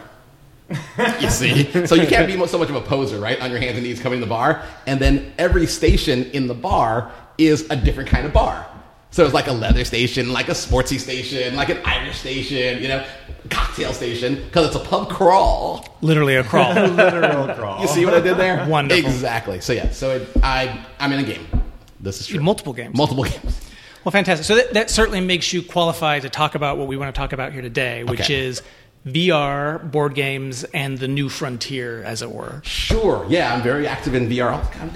You see? So you can't be so much of a poser, right? On your hands and knees coming to the bar. And then every station in the bar is a different kind of bar. So it's like a leather station, like a sportsy station, like an Irish station, you know, cocktail station, because it's a pub crawl. Literally a crawl. Literal crawl. You see what I did there? Wonderful. Exactly. So yeah, so it, I I'm in a game. This is true. Multiple games. Multiple games. Well, fantastic. So that, that certainly makes you qualified to talk about what we want to talk about here today, which Okay. is VR, board games, and the new frontier, as it were. Sure. Yeah, I'm very active in VR. I'm-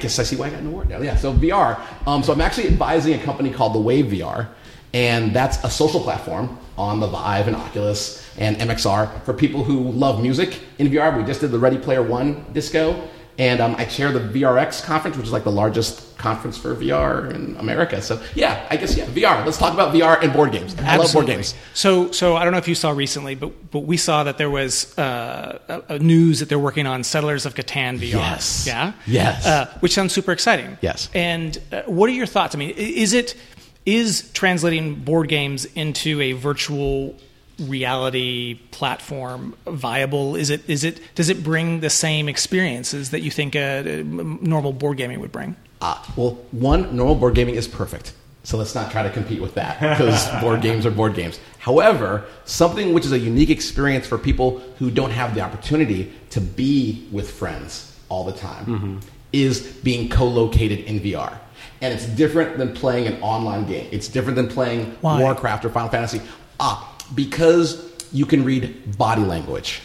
guess I see why I got an award now. Yeah. So VR. Um, so I'm actually advising a company called the Wave VR, and that's a social platform on the Vive and Oculus and MXR for people who love music in VR. We just did the Ready Player One disco, and um, I chair the VRX conference, which is like the largest conference for VR in America. So yeah, I guess yeah, VR. Let's talk about VR and board games. I love board games. So, so I don't know if you saw recently, but but we saw that there was uh, a, a news that they're working on Settlers of Catan VR. Yes. Yeah. Yes. Uh, which sounds super exciting. Yes. And uh, what are your thoughts? I mean, is it is translating board games into a virtual reality platform viable? Is it is it does it bring the same experiences that you think a, a normal board gaming would bring? Uh, well, one, normal board gaming is perfect. So let's not try to compete with that because board games are board games. However, something which is a unique experience for people who don't have the opportunity to be with friends all the time is being co located in VR. And it's different than playing an online game, it's different than playing Why? Warcraft or Final Fantasy. Ah, because you can read body language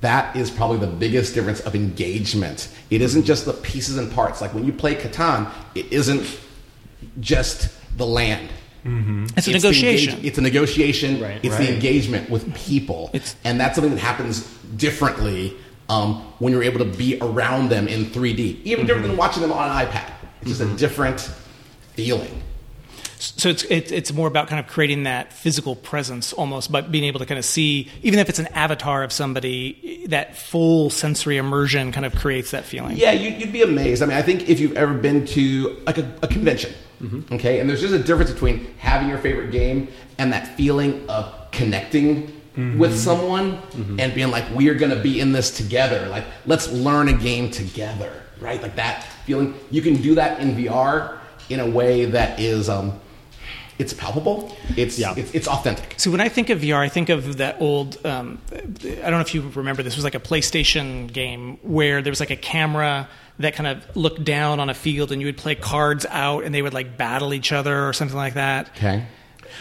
that is probably the biggest difference of engagement. It isn't just the pieces and parts. Like when you play Catan, it isn't just the land. Mm-hmm. It's a the negotiation. engage- it's a negotiation. Right. it's Right. the engagement with people, It's- and that's something that happens differently um, when you're able to be around them in 3D. Even mm-hmm. different than watching them on an iPad. It's just a mm-hmm. different feeling. So it's it, it's more about kind of creating that physical presence almost, but being able to kind of see, even if it's an avatar of somebody, that full sensory immersion kind of creates that feeling. Yeah, you, you'd be amazed. I mean, I think if you've ever been to like a, a convention, mm-hmm. okay, and there's just a difference between having your favorite game and that feeling of connecting mm-hmm. with someone mm-hmm. and being like, we are going to be in this together. Like, let's learn a game together, right? Like that feeling. You can do that in VR in a way that is, um, it's palpable. It's, Yeah. it's it's authentic. So when I think of VR, I think of that old. Um, I don't know if you remember this. Was like a PlayStation game where there was like a camera that kind of looked down on a field, and you would play cards out, and they would like battle each other or something like that. Okay.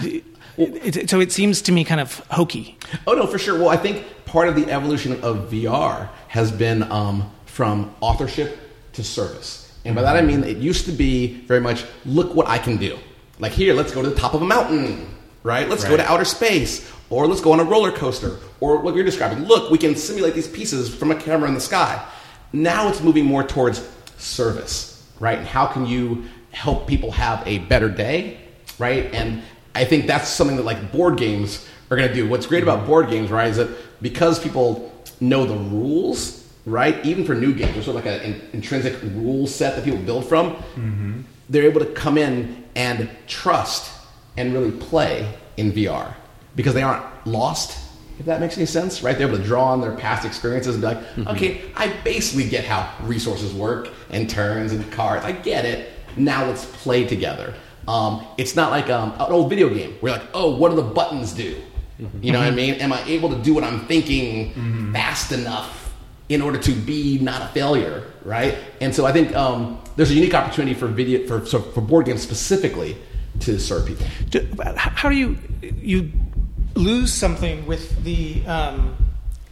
It, it- so it seems to me kind of hokey. Oh no, for sure. Well, I think part of the evolution of VR has been um, from authorship to service, and by that I mean it used to be very much look what I can do. Like here, let's go to the top of a mountain, right? Let's go to outer space, or let's go on a roller coaster, or what you're describing. Look, we can simulate these pieces from a camera in the sky. Now it's moving more towards service, right? And how can you help people have a better day, right? And I think that's something that like board games are going to do. What's great about board games, right, is that because people know the rules, right, even for new games, there's sort of like an intrinsic rule set that people build from. Mm-hmm. They're able to come in and trust and really play in VR because they aren't lost. If that makes any sense, right? They're able to draw on their past experiences and be like, Mm-hmm. okay, I basically get how resources work and turns and cards. I get it. Now let's play together. Um, it's not like um, an old video game where you're like, oh, what do the buttons do? Mm-hmm. You know what I mean? Am I able to do what I'm thinking fast enough in order to be not a failure, right? And so I think um, there's a unique opportunity for video for so for board games specifically to serve people. Do, how do you you lose something with the? Um,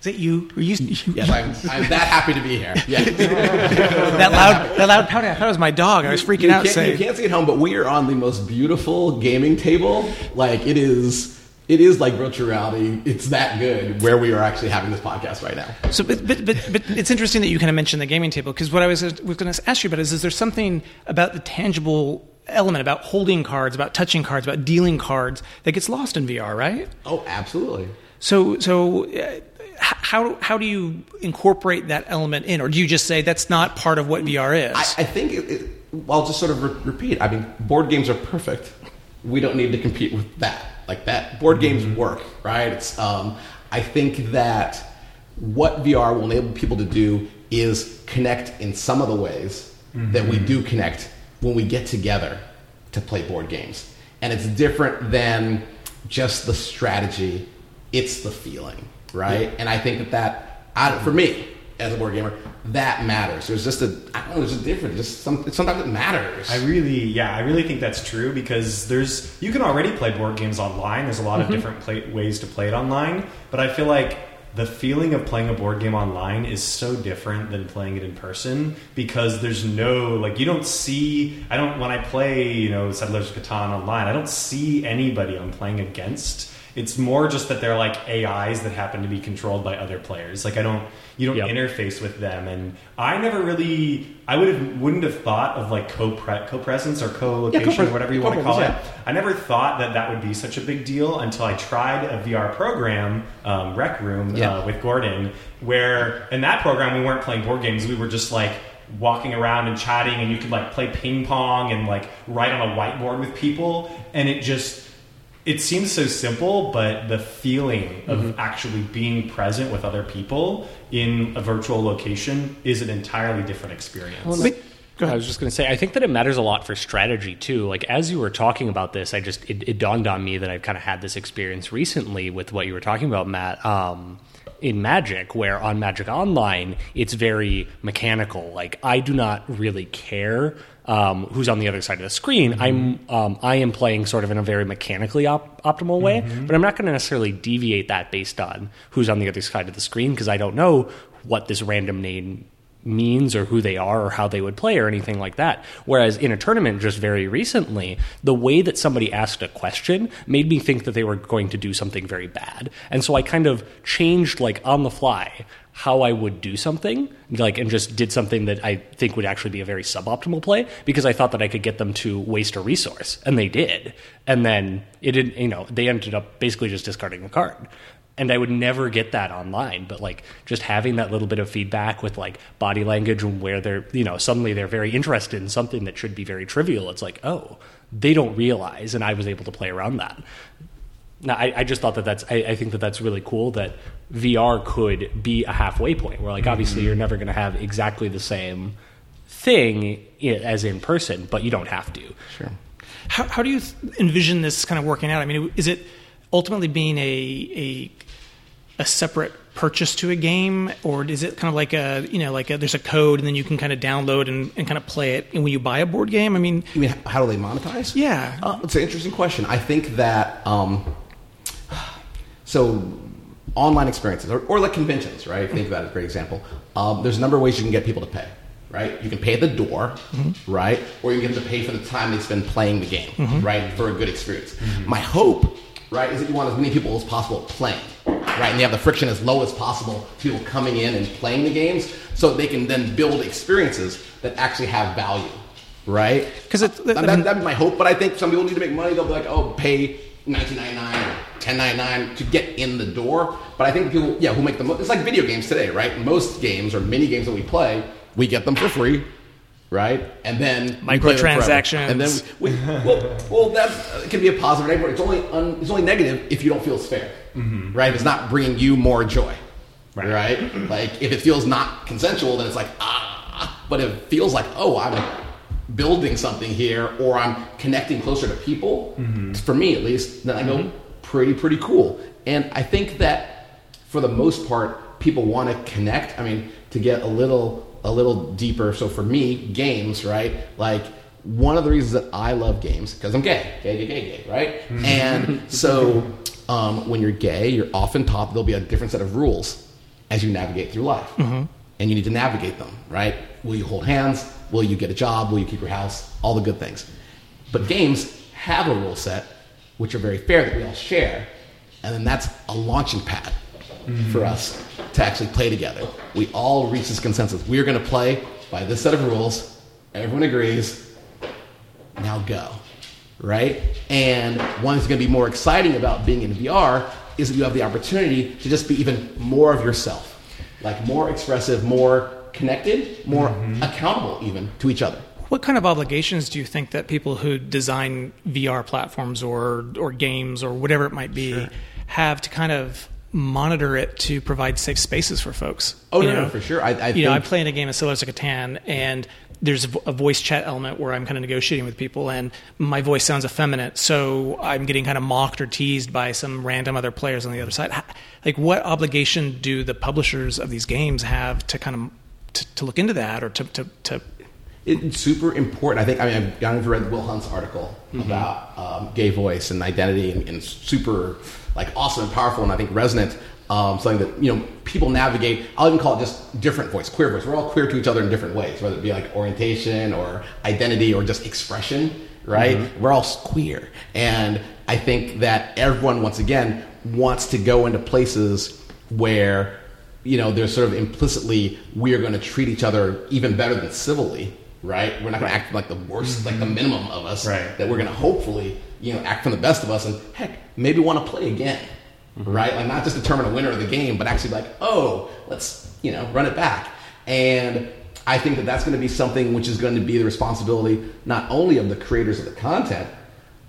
is it you? Were you, you Yes, I'm, I'm that happy to be here. Yeah. that loud that loud pouting? I thought it was my dog. I was freaking you out. Can't, Saying, you can't see it home, but we are on the most beautiful gaming table. Like it is, it is like virtual reality. It's that good where we are actually having this podcast right now. So, but, but, but, but it's interesting that you kind of mentioned the gaming table because what I was, was going to ask you about is, is there something about the tangible element, about holding cards, about touching cards, about dealing cards that gets lost in VR, right? Oh, absolutely. So, so uh, how how do you incorporate that element in, or do you just say that's not part of what VR is? I, I think it, it, I'll just sort of re- repeat. I mean, board games are perfect. We don't need to compete with that. Like that, board games work, right? It's. Um, I think that what VR will enable people to do is connect in some of the ways that we do connect when we get together to play board games, and it's different than just the strategy. It's the feeling, right? And I think that that, I, for me, as a board gamer, that matters. There's just a, I don't know, there's a difference. Just some, sometimes it matters. I really, yeah, I really think that's true because there's you can already play board games online. There's a lot of mm-hmm. different play, ways to play it online, but I feel like the feeling of playing a board game online is so different than playing it in person because there's no like you don't see. I don't when I play you know Settlers of Catan online. I don't see anybody I'm playing against. It's more just that they're like AIs that happen to be controlled by other players. Like I don't, you don't Yep. interface with them, and I never really, I would have, wouldn't have thought of like co co presence or co location, co-pres- whatever you want to call co-presence, it. I never thought that that would be such a big deal until I tried a VR program, um, Rec Room, Yeah. uh, with Gordon, where in that program we weren't playing board games. We were just like walking around and chatting, and you could like play ping pong and like write on a whiteboard with people, and it just it seems so simple, but the feeling of Mm-hmm. actually being present with other people in a virtual location is an entirely different experience. I was just going to say, I think that it matters a lot for strategy too. Like as you were talking about this, I just it, it dawned on me that I've kind of had this experience recently with what you were talking about, Matt. Um, in Magic, where on Magic Online, it's very mechanical. Like I do not really care um, who's on the other side of the screen. I'm um, I am playing sort of in a very mechanically op- optimal way, but I'm not going to necessarily deviate that based on who's on the other side of the screen because I don't know what this random name means or who they are or how they would play or anything like that. Whereas in a tournament just very recently, the way that somebody asked a question made me think that they were going to do something very bad. And so I kind of changed like on the fly how I would do something, like and just did something that I think would actually be a very suboptimal play because I thought that I could get them to waste a resource, and they did. And then it didn't, you know, they ended up basically just discarding the card. And I would never get that online, but like just having that little bit of feedback with like body language and where they're, you know, suddenly they're very interested in something that should be very trivial. It's like, oh, they don't realize, and I was able to play around that. Now, I, I just thought that that's, I, I think that that's really cool that VR could be a halfway point where, like, obviously you're never going to have exactly the same thing as in person, but you don't have to. Sure. How, how do you envision this kind of working out? I mean, is it ultimately being a a, a separate purchase to a game, or is it kind of like a you know like a, there's a code and then you can kind of download and, and kind of play it? And when you buy a board game, I mean, You mean how do they monetize? Yeah. uh, it's an interesting question. I think that um, so online experiences or, or like conventions, right? Think about it as a great example. Um, there's a number of ways you can get people to pay, right? You can pay at the door, right? Or you can get them to pay for the time they spend playing the game, right? For a good experience. My hope, right, is that you want as many people as possible playing, right? And you have the friction as low as possible, people coming in and playing the games, so they can then build experiences that actually have value, Right, because that, that, that'd my hope. But I think some people need to make money. They'll be like, oh, pay nineteen ninety nine or ten ninety nine to get in the door. But I think people, yeah, who make the most. It's like video games today, right? Most games or mini games that we play, we get them for free, right? And then we play them forever. Microtransactions. And then we, we well, well, that can be a positive or negative. It's only un, it's only negative if you don't feel it's fair, right? If it's not bringing you more joy, right. right? Like if it feels not consensual, then it's like ah. But if it feels like oh, I'm building something here, or I'm connecting closer to people, mm-hmm. for me at least, then I go mm-hmm. pretty pretty cool. And I think that for the most part, people want to connect. I mean, to get a little a little deeper. So for me, games, right? Like one of the reasons that I love games because I'm gay, gay, gay, gay, gay, right? Mm-hmm. And so um, when you're gay, you're often taught there'll be a different set of rules as you navigate through life, and you need to navigate them, right? Will you hold hands? Will you get a job? Will you keep your house? All the good things. But games have a rule set which are very fair that we all share, and then that's a launching pad for mm-hmm. us to actually play together. We all reach this consensus. We are going to play by this set of rules. Everyone agrees. Now go. Right? And one that's going to be more exciting about being in VR is that you have the opportunity to just be even more of yourself. Like more expressive, more connected, more mm-hmm. accountable even to each other. What kind of obligations do you think that people who design VR platforms or or games or whatever it might be have to kind of monitor it to provide safe spaces for folks? Oh, You no, no, for sure. I- I you know, I play in a game of Settlers of Catan, and there's a, voice chat element where I'm kind of negotiating with people, and my voice sounds effeminate, so I'm getting kind of mocked or teased by some random other players on the other side. Like, what obligation do the publishers of these games have to kind of to, to look into that or to, to, to It's super important. I think. I mean, I don't know if you read Will Hunt's article about um, gay voice and identity, and, and super like awesome and powerful, and I think resonant. Um, something that you know people navigate. I'll even call it just different voice, queer voice. We're all queer to each other in different ways, whether it be like orientation or identity or just expression. Right? We're all queer, and I think that everyone, once again, wants to go into places where you know, there's sort of implicitly we are going to treat each other even better than civilly, right? We're not going to act like the worst, like the mm-hmm. minimum of us. Right. That we're going to hopefully, you know, act from the best of us, and heck, maybe want to play again, mm-hmm. right? Like not just determine a winner of the game, but actually like, oh, let's you know, run it back. And I think that that's going to be something which is going to be the responsibility not only of the creators of the content,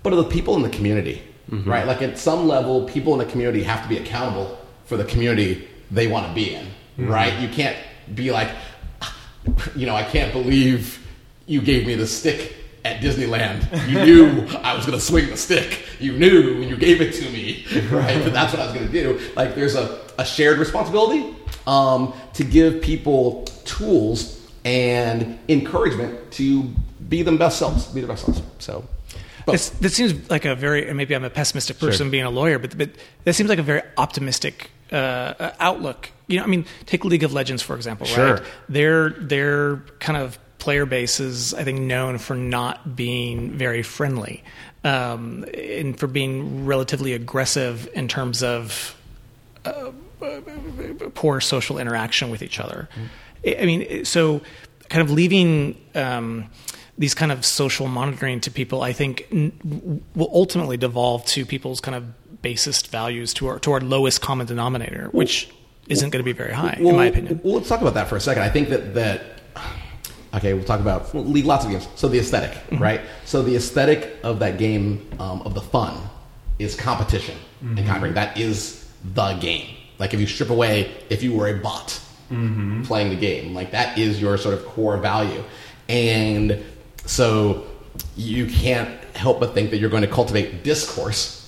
but of the people in the community, mm-hmm. right? Like at some level, people in the community have to be accountable for the community they want to be in, right? You can't be like, you know, I can't believe you gave me the stick at Disneyland. You knew I was going to swing the stick. You knew when you gave it to me, right? That that's what I was going to do. Like, there's a, a shared responsibility um, to give people tools and encouragement to be them best selves, be their best selves. So, but- This, this seems like a very, and maybe I'm a pessimistic person being a lawyer, but, but that seems like a very optimistic uh, uh, outlook. You know, I mean, take League of Legends, for example, Sure. right? Their, their kind of player base is, I think, known for not being very friendly um, and for being relatively aggressive in terms of uh, poor social interaction with each other. I I mean, so kind of leaving um, these kind of social monitoring to people, I think, n- will ultimately devolve to people's kind of basest values to our, to our lowest common denominator, which isn't going to be very high, in my opinion. Well, let's talk about that for a second. I think that that okay, we'll talk about well, lots of games. So the esthetic Mm-hmm. right? So the aesthetic of that game um, of the fun is competition Mm-hmm. and conquering. That is the game. Like if you strip away, if you were a bot Mm-hmm. playing the game, like that is your sort of core value, and so you can't help but think that you're going to cultivate discourse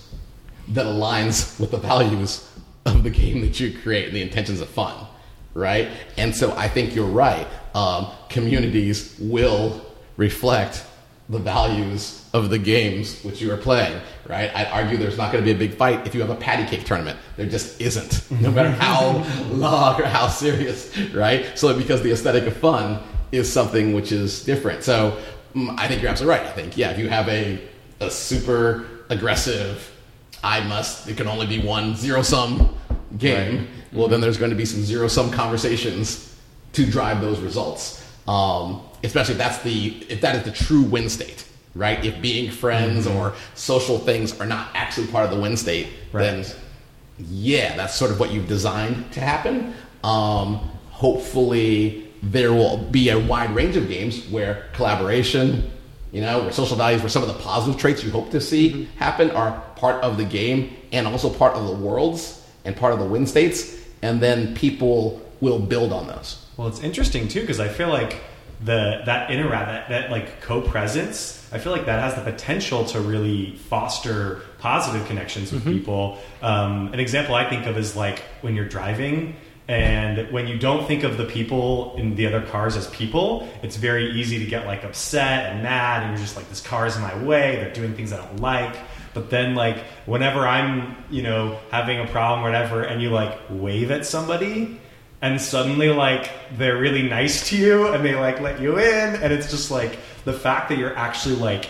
that aligns with the values of the game that you create and the intentions of fun, right? And so I think you're right. Um, communities will reflect the values of the games which you are playing, right? I'd argue there's not going to be a big fight if you have a patty cake tournament. There just isn't, no matter how long or how serious, right? So because the aesthetic of fun is something which is different. So mm, I think you're absolutely right. I think, yeah, if you have a, a super aggressive, I must, it can only be one zero sum game, well, then there's going to be some zero sum conversations to drive those results. Um, especially if that's the, if that is the true win state, right? If being friends or social things are not actually part of the win state, then yeah, that's sort of what you've designed to happen. Um, hopefully, there will be a wide range of games where collaboration, you know, where social values, where some of the positive traits you hope to see happen are part of the game and also part of the worlds and part of the win states, and then people will build on those. Well, it's interesting too because I feel like the that interact that, that like co-presence. I feel like that has the potential to really foster positive connections with people. Um, an example I think of is like when you're driving. And when you don't think of the people in the other cars as people, it's very easy to get like upset and mad, and you're just like, "This car is in my way. They're doing things I don't like." But then, like, whenever I'm, you know, having a problem, or whatever, and you like wave at somebody, and suddenly like they're really nice to you and they like let you in and it's just like the fact that you're actually like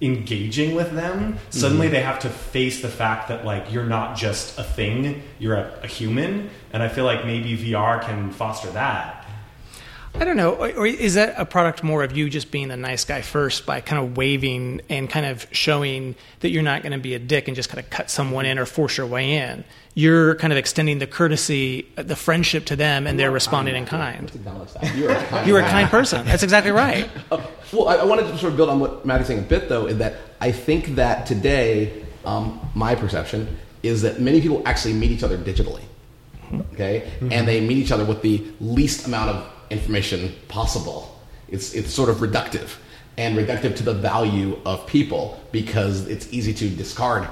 engaging with them suddenly mm-hmm. they have to face the fact that like you're not just a thing you're a, a human. And i feel like maybe vr can foster that I don't know. Or is that a product more of you just being a nice guy first by kind of waving and kind of showing that you're not going to be a dick and just kind of cut someone in or force your way in? You're kind of extending the courtesy, the friendship to them, and they're responding in kind. Acknowledge that. You're a kind, You're a kind person. That's exactly right. Uh, well, I, I wanted to sort of build on what Matt's saying a bit, though, in that I think that today, um, my perception is that many people actually meet each other digitally. Okay? And they meet each other with the least amount of information possible. It's, it's sort of reductive and reductive to the value of people because it's easy to discard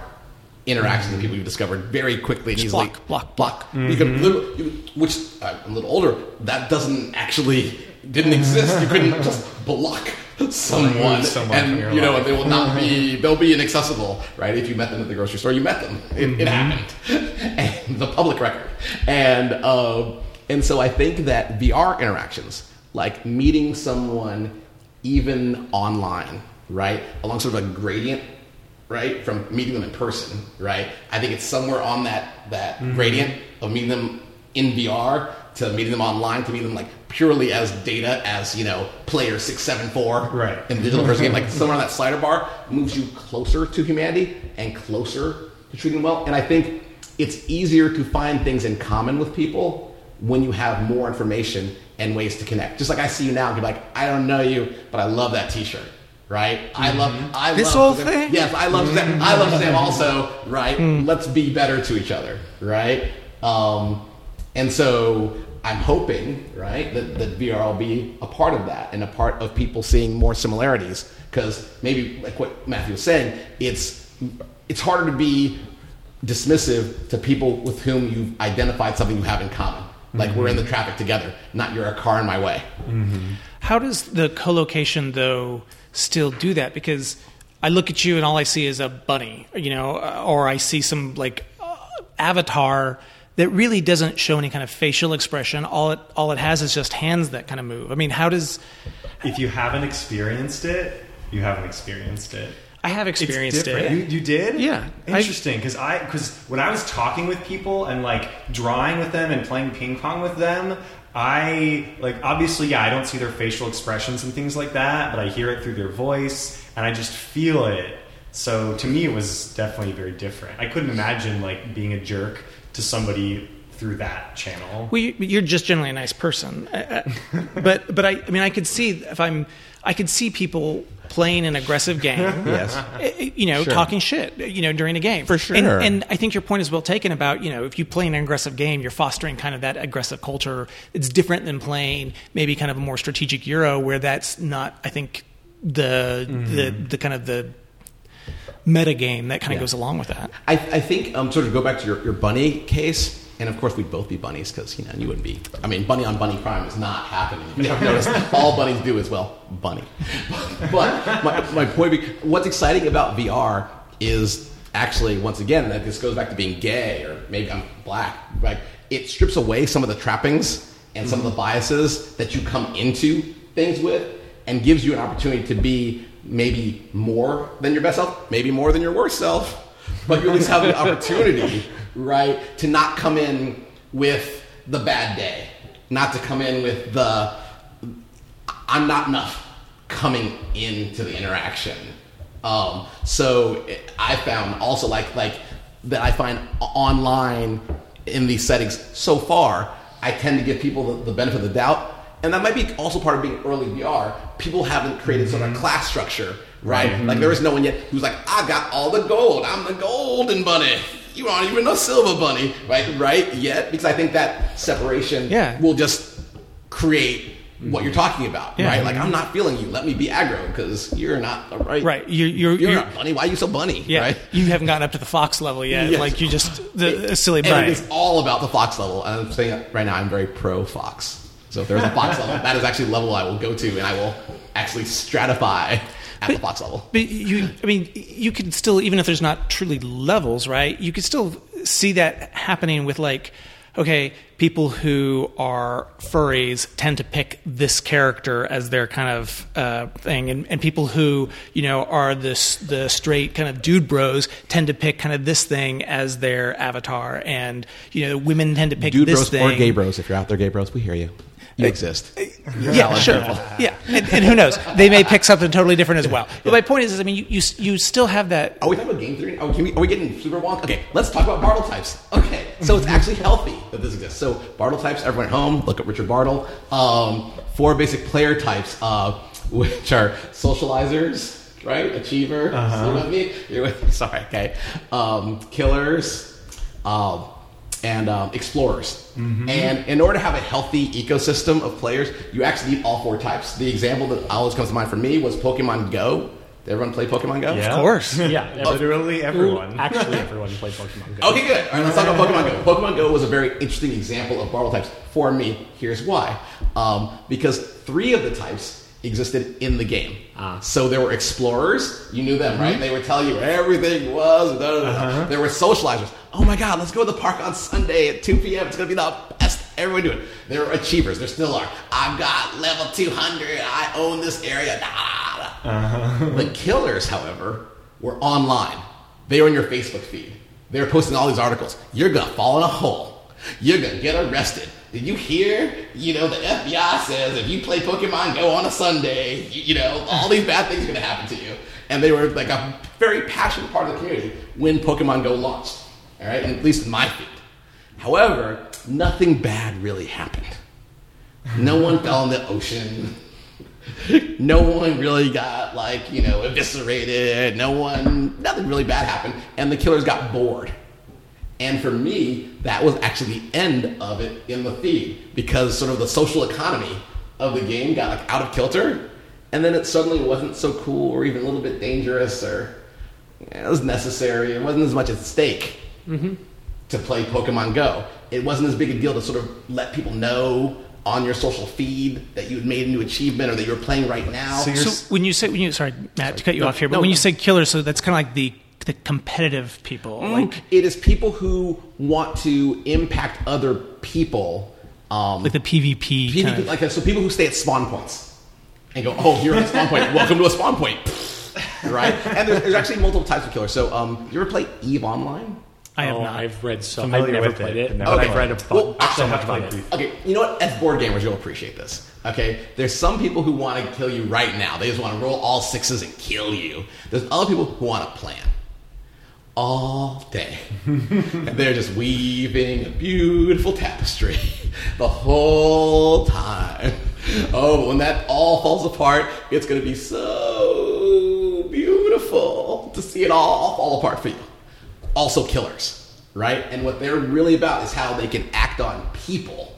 interactions with people you've discovered very quickly and Just easily. block, block, block. You can literally, you, which uh, I'm a little older, that doesn't actually didn't exist. You couldn't just block someone, someone and you know life. they will not be they'll be inaccessible, right? If you met them at the grocery store, you met them. It, it happened, and the public record, and uh, and so I think that VR interactions, like meeting someone even online, right, along sort of a gradient right from meeting them in person right i think it's somewhere on that that mm-hmm. gradient of meeting them in vr to meeting them online to meeting them like purely as data as you know player 674 Right. in the digital person game. Like somewhere on that slider bar moves you closer to humanity and closer to treating them well. And i think it's easier to find things in common with people when you have more information and ways to connect just like i see you now and be like i don't know you but i love that t-shirt right? I love mm-hmm. I This love whole thing? Yes, I love Sam. I love Sam mm-hmm. also, right? Mm. Let's be better to each other, right? Um, and so I'm hoping, right, that, that VR will be a part of that and a part of people seeing more similarities. Because maybe, like what Matthew was saying, it's it's harder to be dismissive to people with whom you've identified something you have in common. Like we're in the traffic together, not you're a car in my way. How does the co-location though still do that? Because I look at you and all I see is a bunny, you know, uh, or I see some like uh, avatar that really doesn't show any kind of facial expression. All it all it has is just hands that kind of move. I mean, how does if you haven't experienced it you haven't experienced it I have experienced it? You, you did? Yeah. Interesting, because I because when I was talking with people and like drawing with them and playing ping pong with them, I like obviously yeah I don't see their facial expressions and things like that, but I hear it through their voice and I just feel it. So to me, it was definitely very different. I couldn't imagine like being a jerk to somebody through that channel. Well, you, you're just generally a nice person, Uh, uh, but but I, I mean, I could see if I'm, I could see people playing an aggressive game. Yes. uh, You know, talking shit. You know, during a game For sure. And, and I think your point is well taken about you know if you play an aggressive game, you're fostering kind of that aggressive culture. It's different than playing maybe kind of a more strategic Euro where that's not. I think the the the kind of the meta game that kind of Yeah. goes along with that. I, I think um, sort of go back to your, your bunny case, and of course we'd both be bunnies because you know you wouldn't be. I mean, bunny on bunny crime is not happening. You have noticed all bunnies do is well bunny. But my, my point, be, what's exciting about VR is actually once again that this goes back to being gay or maybe I'm black. Like it strips away some of the trappings and some of the mm-hmm. biases that you come into things with, and gives you an opportunity to be maybe more than your best self, maybe more than your worst self but you at least have the opportunity, right, to not come in with the bad day, not to come in with the I'm not enough coming into the interaction. Um, so it- I found also like like that I find online in these settings so far, I tend to give people the, the benefit of the doubt and that might be also part of being early VR. People haven't created sort of Mm-hmm. a class structure, right? Like there is no one yet who's like, I got all the gold. I'm the golden bunny. You aren't even a silver bunny, right? Right? Yet, because I think that separation Yeah. will just create what you're mm-hmm. talking about, Yeah. right? Like I'm mm-hmm. not feeling you. Let me be aggro because you're not a right. Right. You're you're, You're, you're not bunny. Why are you so bunny? yeah. Right? You haven't gotten up to the fox level yet. Yes. Like you just the, a silly And bunny. it is all about the Fox level. And I'm saying right now, I'm very pro Fox. So if there's a Fox level, that is actually a level I will go to, and I will actually stratify at the Fox level. But you, I mean, you could still, even if there's not truly levels, right? You could still see that happening with like, okay, people who are furries tend to pick this character as their kind of uh, thing, and, and people who you know are this the straight kind of dude bros tend to pick kind of this thing as their avatar, and you know, women tend to pick Dude this bros thing. or gay bros, if you're out there, gay bros, we hear you. You exist. Yeah, sure. Yeah, and, and who knows? They may pick something totally different as well. But my point is, is I mean, you, you you still have that Are we talking about game theory? Are we, are we getting super wonk? Okay, let's talk about Bartle types. Okay, so it's actually healthy that this exists. So Bartle types, everyone at home, look at Richard Bartle. Um, four basic player types, uh, which are socializers, right? Achiever. Uh-huh. with me? You're with me? Sorry. Okay. Um, killers. Um, and um, explorers. And in order to have a healthy ecosystem of players, you actually need all four types. The example that always comes to mind for me was Pokemon Go. Did everyone play Pokemon Go? Yeah. Of course. Yeah, Literally everyone. Actually, everyone played Pokemon Go. Okay, good. All right, let's talk about Pokemon Go. Pokemon Go was a very interesting example of Bartle types for me. Here's why. Um, because three of the types existed in the game. Ah. So there were explorers. You knew them, right? Mm-hmm. They would tell you where everything was. da, da, da. Uh-huh. There were socializers. Oh my God, let's go to the park on Sunday at 2 p.m. It's going to be the best. Everyone do it. There were achievers. There still are. I've got level 200. I own this area. Da, da, da. Uh-huh. The killers, however, were online. They were in your Facebook feed. They were posting all these articles. You're gonna fall in a hole. You're gonna get arrested. Did you hear? You know, the FBI says if you play Pokemon Go on a Sunday, you, you know, all these bad things are gonna happen to you. And they were like a very passionate part of the community when Pokemon Go launched. All right, and at least in my feed. However, nothing bad really happened. No one fell in the ocean no one really got like you know eviscerated no one nothing really bad happened and the killers got bored and for me that was actually the end of it in the feed because sort of the social economy of the game got like out of kilter and then it suddenly wasn't so cool or even a little bit dangerous or it was necessary. It wasn't as much at stake mm-hmm. to play Pokemon Go. It wasn't as big a deal to sort of let people know on your social feed that you had made a new achievement or that you were playing right now. So So when you say when you sorry Matt to cut you No, off here, but no, when you say killer, so that's kind of like the the competitive people. Like it is people who want to impact other people. Um, like the PvP. PvP, kind of- like so people who stay at spawn points and go, oh, you're at a spawn point. Welcome to a spawn point. right? And there's, there's actually multiple types of killers. So um, you ever play Eve Online? I have oh, not. I've read so. Familiar I've never with it, played it, but but never I've read it. a Well, bunch, so so much much about about it. it. Okay, you know what? As board gamers, you'll appreciate this. Okay, there's some people who want to kill you right now. They just want to roll all sixes and kill you. There's other people who want to plan all day. and they're just weaving a beautiful tapestry the whole time. Oh, when that all falls apart, it's going to be so beautiful to see it all fall apart for you also killers, right? And what they're really about is how they can act on people,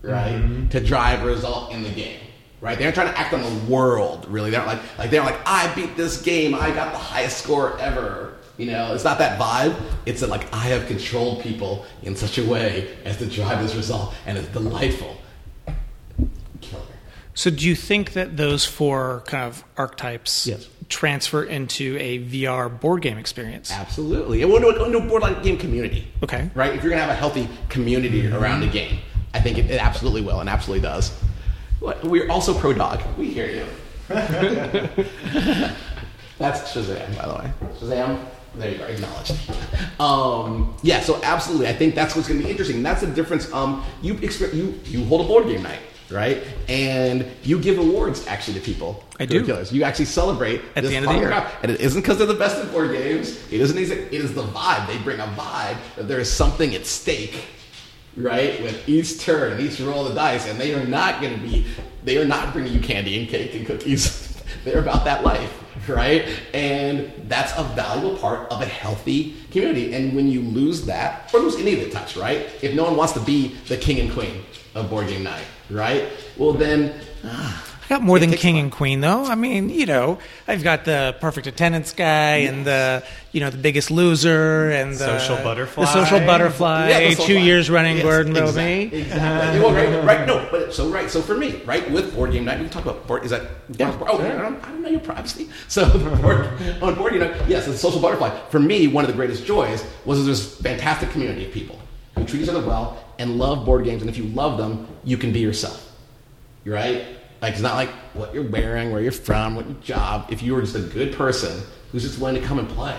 right, mm-hmm. to drive result in the game, right? They're trying to act on the world, really. They're like like they're like I beat this game, I got the highest score ever. You know, it's not that vibe. It's that like I have controlled people in such a way as to drive this result, and it's delightful. Killer. So do you think that those four kind of archetypes Yes. transfer into a VR board game experience? Absolutely. And we'll do, we'll a board game community. Okay. Right? If you're going to have a healthy community mm-hmm. around a game, I think it, it absolutely will and absolutely does. We're also pro dog. We hear you. That's Shazam, by the way. Shazam. There you are, acknowledged. Um, yeah, so absolutely, I think that's what's going to be interesting. That's the difference. Um, you, you you hold a board game night, right? And you give awards actually to people. I do. killers. You actually celebrate At the end of the year. And it isn't because they're the best at board games. It isn't. It is the vibe. They bring a vibe that there is something at stake right? With each turn, and each roll of the dice, and they are not going to be, they are not bringing you candy and cake and cookies. They're about that life, right? And that's a valuable part of a healthy community. And when you lose that, or lose any of the touch, right? If no one wants to be the king and queen of board game night, right? Well, then ah, I got more It than king and queen, though. I mean, you know, I've got the perfect attendance guy and the, you know, the biggest loser and the Social butterfly. The social butterfly. Yeah, the social two years running, Yes, Gordon exactly, me. Exactly. well, right, right, no, but so right, so for me, right, with board game night, we can talk about board. Is that? Yeah. Oh, I don't, I don't know your privacy. So board, on board, you know, yes, the social butterfly. For me, one of the greatest joys was this fantastic community of people who treat each other well and love board games. And if you love them, you can be yourself. Right? Like it's not like what you're wearing, where you're from, what your job. If you were just a good person who's just willing to come and play,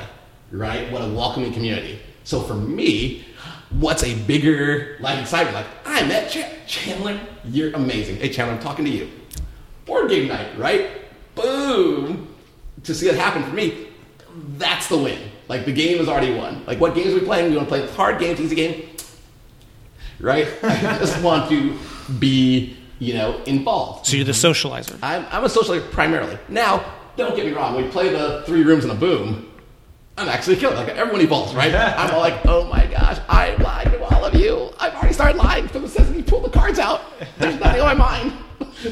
right? What a welcoming community. So for me, what's a bigger like excitement? Like I met Ch- Chandler. You're amazing. Hey Chandler, I'm talking to you. Board game night, right? Boom. To see it happen for me, that's the win. Like the game is already won. Like what games are we playing? We want to play hard games, easy game, right? I just want to be, you know, involved. So you're the mm-hmm. socializer. I'm, I'm a socializer primarily. Now, don't get me wrong. We play the three rooms and a boom, I'm actually killed. Like everyone evolves, right? I'm all like, oh my gosh, I'm lying to all of you. I've already started lying from the sense that you pull the cards out. There's nothing on my mind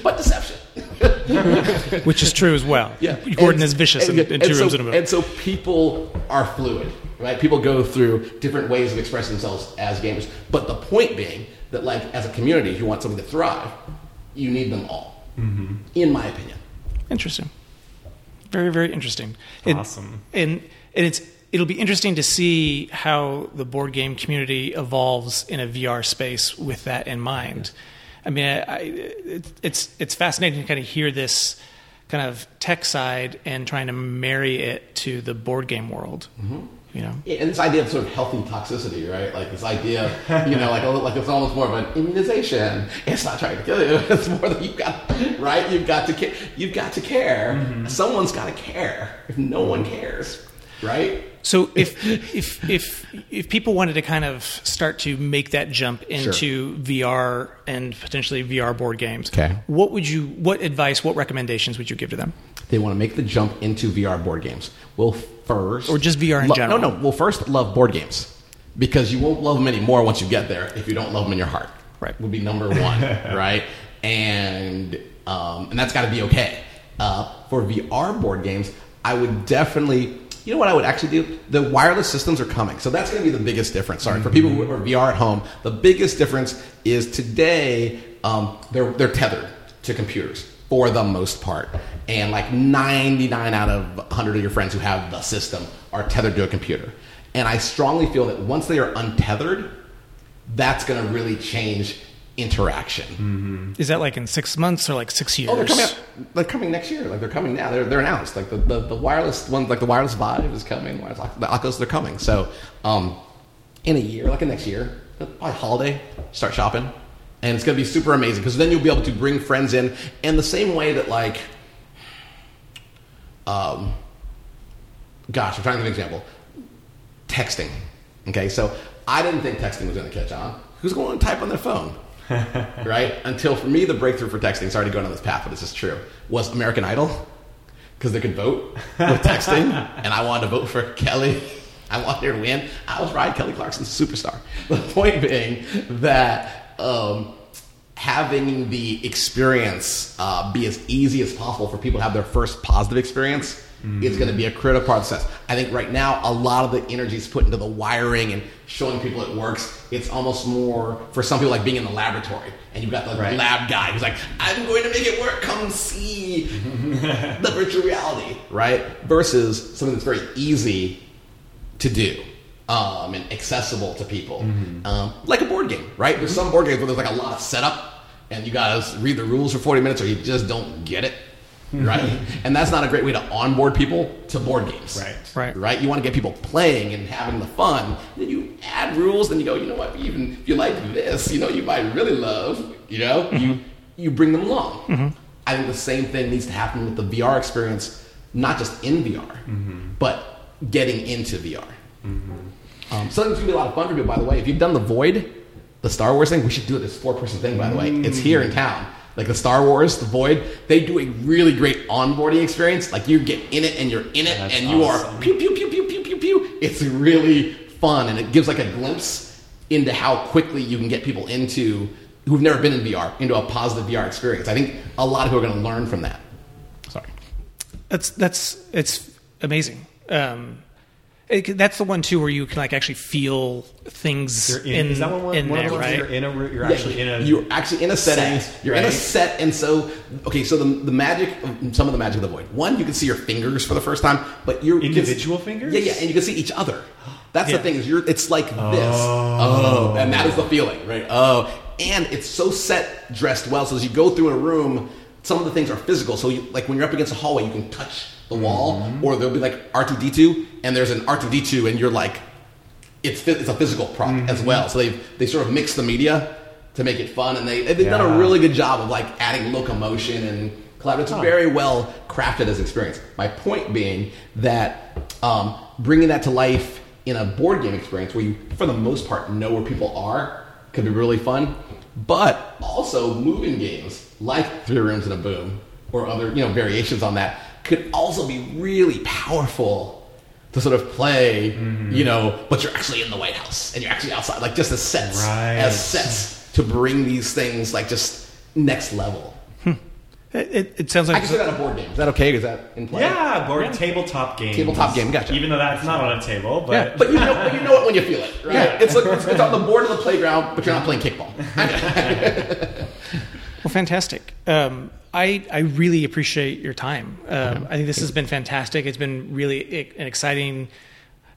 but deception. Which is true as well. Yeah, Gordon And- is vicious and- in, in and two so, rooms in a room. And so people are fluid, right? People go through different ways of expressing themselves as gamers. But the point being that, like, as a community, if you want something to thrive, you need them all, mm-hmm. in my opinion. Interesting. Very, very interesting. And- Awesome. And and it's it'll be interesting to see how the board game community evolves in a VR space with that in mind. I mean, I, I, it, it's it's fascinating to kind of hear this kind of tech side and trying to marry it to the board game world. Mm-hmm. You know, and this idea of sort of healthy toxicity, right? Like this idea, of, you know, like like it's almost more of an immunization. It's not trying to kill you. It's more that you've got, right? You've got to care. You've got to care. Mm-hmm. Someone's got to care. If no one mm-hmm. cares, right? So if if if if people wanted to kind of start to make that jump into VR and potentially VR board games, Okay. what would you what advice, what recommendations would you give to them? They want to make the jump into VR board games. Well, first, Or just VR in lo- general? No, no. Well, first, love board games because you won't love them anymore once you get there if you don't love them in your heart. Right. would be number one, right? And um, and that's got to be okay. Uh, for VR board games, I would definitely. You know what I would actually do? The wireless systems are coming, so that's going to be the biggest difference. Sorry for people who are VR at home. The biggest difference is today um, they're they're tethered to computers for the most part, and like 99 out of 100 of your friends who have the system are tethered to a computer. And I strongly feel that once they are untethered, that's going to really change interaction. Is that like in six months or like six years? Oh, they're coming out. They're coming next year. Like they're coming now. They're, they're announced. Like the, the, the wireless one, like the wireless Vive is coming. Wireless, the Oculus, they're coming. So, um, in a year, like in next year, probably holiday, start shopping, and it's gonna be super amazing because then you'll be able to bring friends in, in the same way that like, um, gosh, I'm trying to give an example. Texting. Okay, so I didn't think texting was gonna catch on. Who's going to type on their phone? right? Until for me, the breakthrough for texting, sorry to go down this path, but this is true, was American Idol. Because they could vote with texting, and I wanted to vote for Kelly. I wanted her to win. I was right. Kelly Clarkson's a superstar. The point being that um, having the experience uh, be as easy as possible for people to have their first positive experience is going to be a critical part of success. I think right now a lot of the energy is put into the wiring and showing people it works. It's almost more for some people like being in the laboratory and you've got the Right. lab guy who's like, "I'm going to make it work. Come see the virtual reality." Right? Versus something that's very easy to do um, and accessible to people, mm-hmm. um, like a board game, right? There's some board games where there's like a lot of setup, and you gotta read the rules for 40 minutes, or you just don't get it, mm-hmm. right? and that's not a great way to onboard people to board games, Right. Right. Right? You want to get people playing and having the fun. Then you add rules, then you go, you know what? Even if you like this, you know, you might really love, you know, mm-hmm. you you bring them along. I think the same thing needs to happen with the VR experience, not just in VR, but getting into VR. Um, something that's gonna be a lot of fun for people, by the way. If you've done the Void, the Star Wars thing. We should do this four person thing, by the way. It's here in town. Like the Star Wars, the Void, they do a really great onboarding experience. Like you get in it and you're in it, That's and you awesome. are pew pew pew pew pew pew pew. It's really fun, and it gives like a glimpse into how quickly you can get people into who've never been in VR into a positive VR experience. I think a lot of people are going to learn from that. Sorry. That's that's it's amazing. Um, it, that's the one too where you can like actually feel things You're in, in, is that one, one in one there, of those right? You're in a. ro- You're Yeah, actually in a. You're actually in a setting. set, you're in a set, and so okay. So the the magic, of, some of the magic of the void. One, you can see your fingers for the first time, but you're can- Individual fingers? Yeah, yeah, and you can see each other. That's Yeah. the thing is you're. It's like this. Oh, and that is the feeling, right? Oh, and it's so set, dressed well. So as you go through a room, some of the things are physical. So you, like when you're up against a hallway, you can touch the wall, Mm-hmm. or there'll be like R two D two, and there's an R two D two, and you're like it's it's a physical prop Mm-hmm. as well. So they they sort of mix the media to make it fun, and they they've done a really good job of like adding locomotion and collaborative. It's very well crafted as experience. My point being that um, bringing that to life in a board game experience where you, for the most part, know where people are could be really fun. But also moving games like Three Rooms and a Boom or other you know variations on that could also be really powerful to sort of play, you know, but you're actually in the White House and you're actually outside, like just as sets, Right. as sets to bring these things like just next level. It, it, it sounds I like can say that a board game. Is that okay? Is that in play? Yeah, board tabletop game. Tabletop game, gotcha. Even though that's not on a table, but Yeah, But you know, but you know it when you feel it, right? Yeah. It's like it's, it's on the board of the playground, but you're not playing kickball. Well, fantastic. Um, I I really appreciate your time. Um, I think this has been fantastic. It's been really an exciting.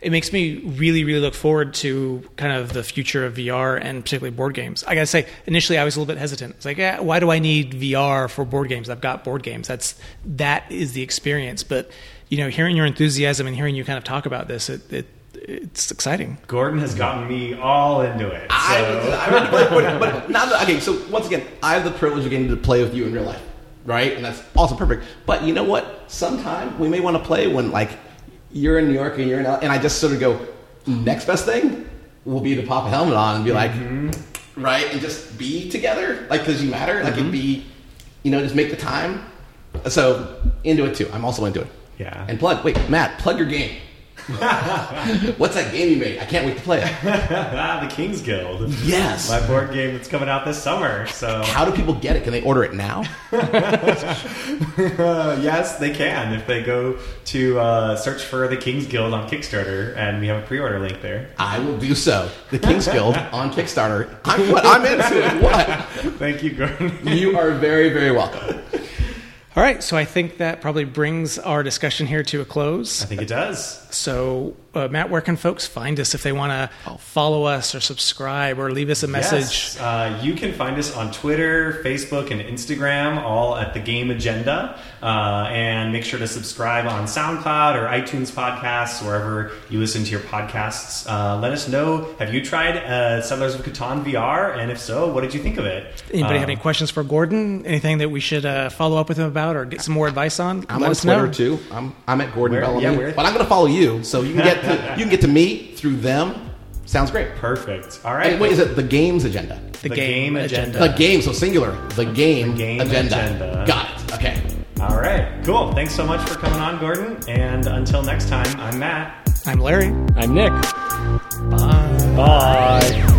It makes me really really look forward to kind of the future of VR and particularly board games. I gotta say, initially I was a little bit hesitant. It's like, yeah, why do I need VR for board games? I've got board games. That's that is the experience. But you know, hearing your enthusiasm and hearing you kind of talk about this, it, it it's exciting. Gordon has gotten me all into it. I, so- I mean, but, but, but now that, okay, so once again, I have the privilege of getting to play with you in real life, right? And that's also perfect. But you know what? Sometime we may want to play when like you're in New York and you're in, L- and I just sort of go, next best thing will be to pop a helmet on and be like, mm-hmm. right, and just be together, like because you matter, like it'd mm-hmm. be, you know, just make the time. So into it too. I'm also into it. Yeah. And plug. Wait, Matt, plug your game. What's that game you made? I can't wait to play it. ah, the King's Guild. Yes. My board game that's coming out this summer. So How do people get it? Can they order it now? Uh, yes, they can if they go to uh, search for the King's Guild on Kickstarter, and we have a pre-order link there. I will do so. The King's Guild on Kickstarter. I'm, what? I'm into it. What? Thank you, Gordon. You are very, very welcome. All right, so I think that probably brings our discussion here to a close. I think it does. So, uh, Matt, where can folks find us if they want to follow us or subscribe or leave us a message? Yes. Uh, you can find us on Twitter, Facebook, and Instagram, all at the Game Agenda. Uh, and make sure to subscribe on SoundCloud or iTunes podcasts, wherever you listen to your podcasts. Uh, let us know have you tried uh, Settlers of Catan VR? And if so, what did you think of it? Anybody Um, have any questions for Gordon? Anything that we should uh, follow up with him about or get some more advice on? I'm Let on us Twitter know. too. I'm, I'm at Gordon Where- Bellamy. yeah, but I'm going to follow you, so you can get to, you can get to me through them. Sounds great. Perfect. All right. And wait, is it the games agenda? The, The game, game agenda. agenda. The game, so singular. The game, game agenda. agenda. Got it. Okay. All right. Cool. Thanks so much for coming on, Gordon. And until next time, I'm Matt. I'm Larry. I'm Nick. Bye. Bye.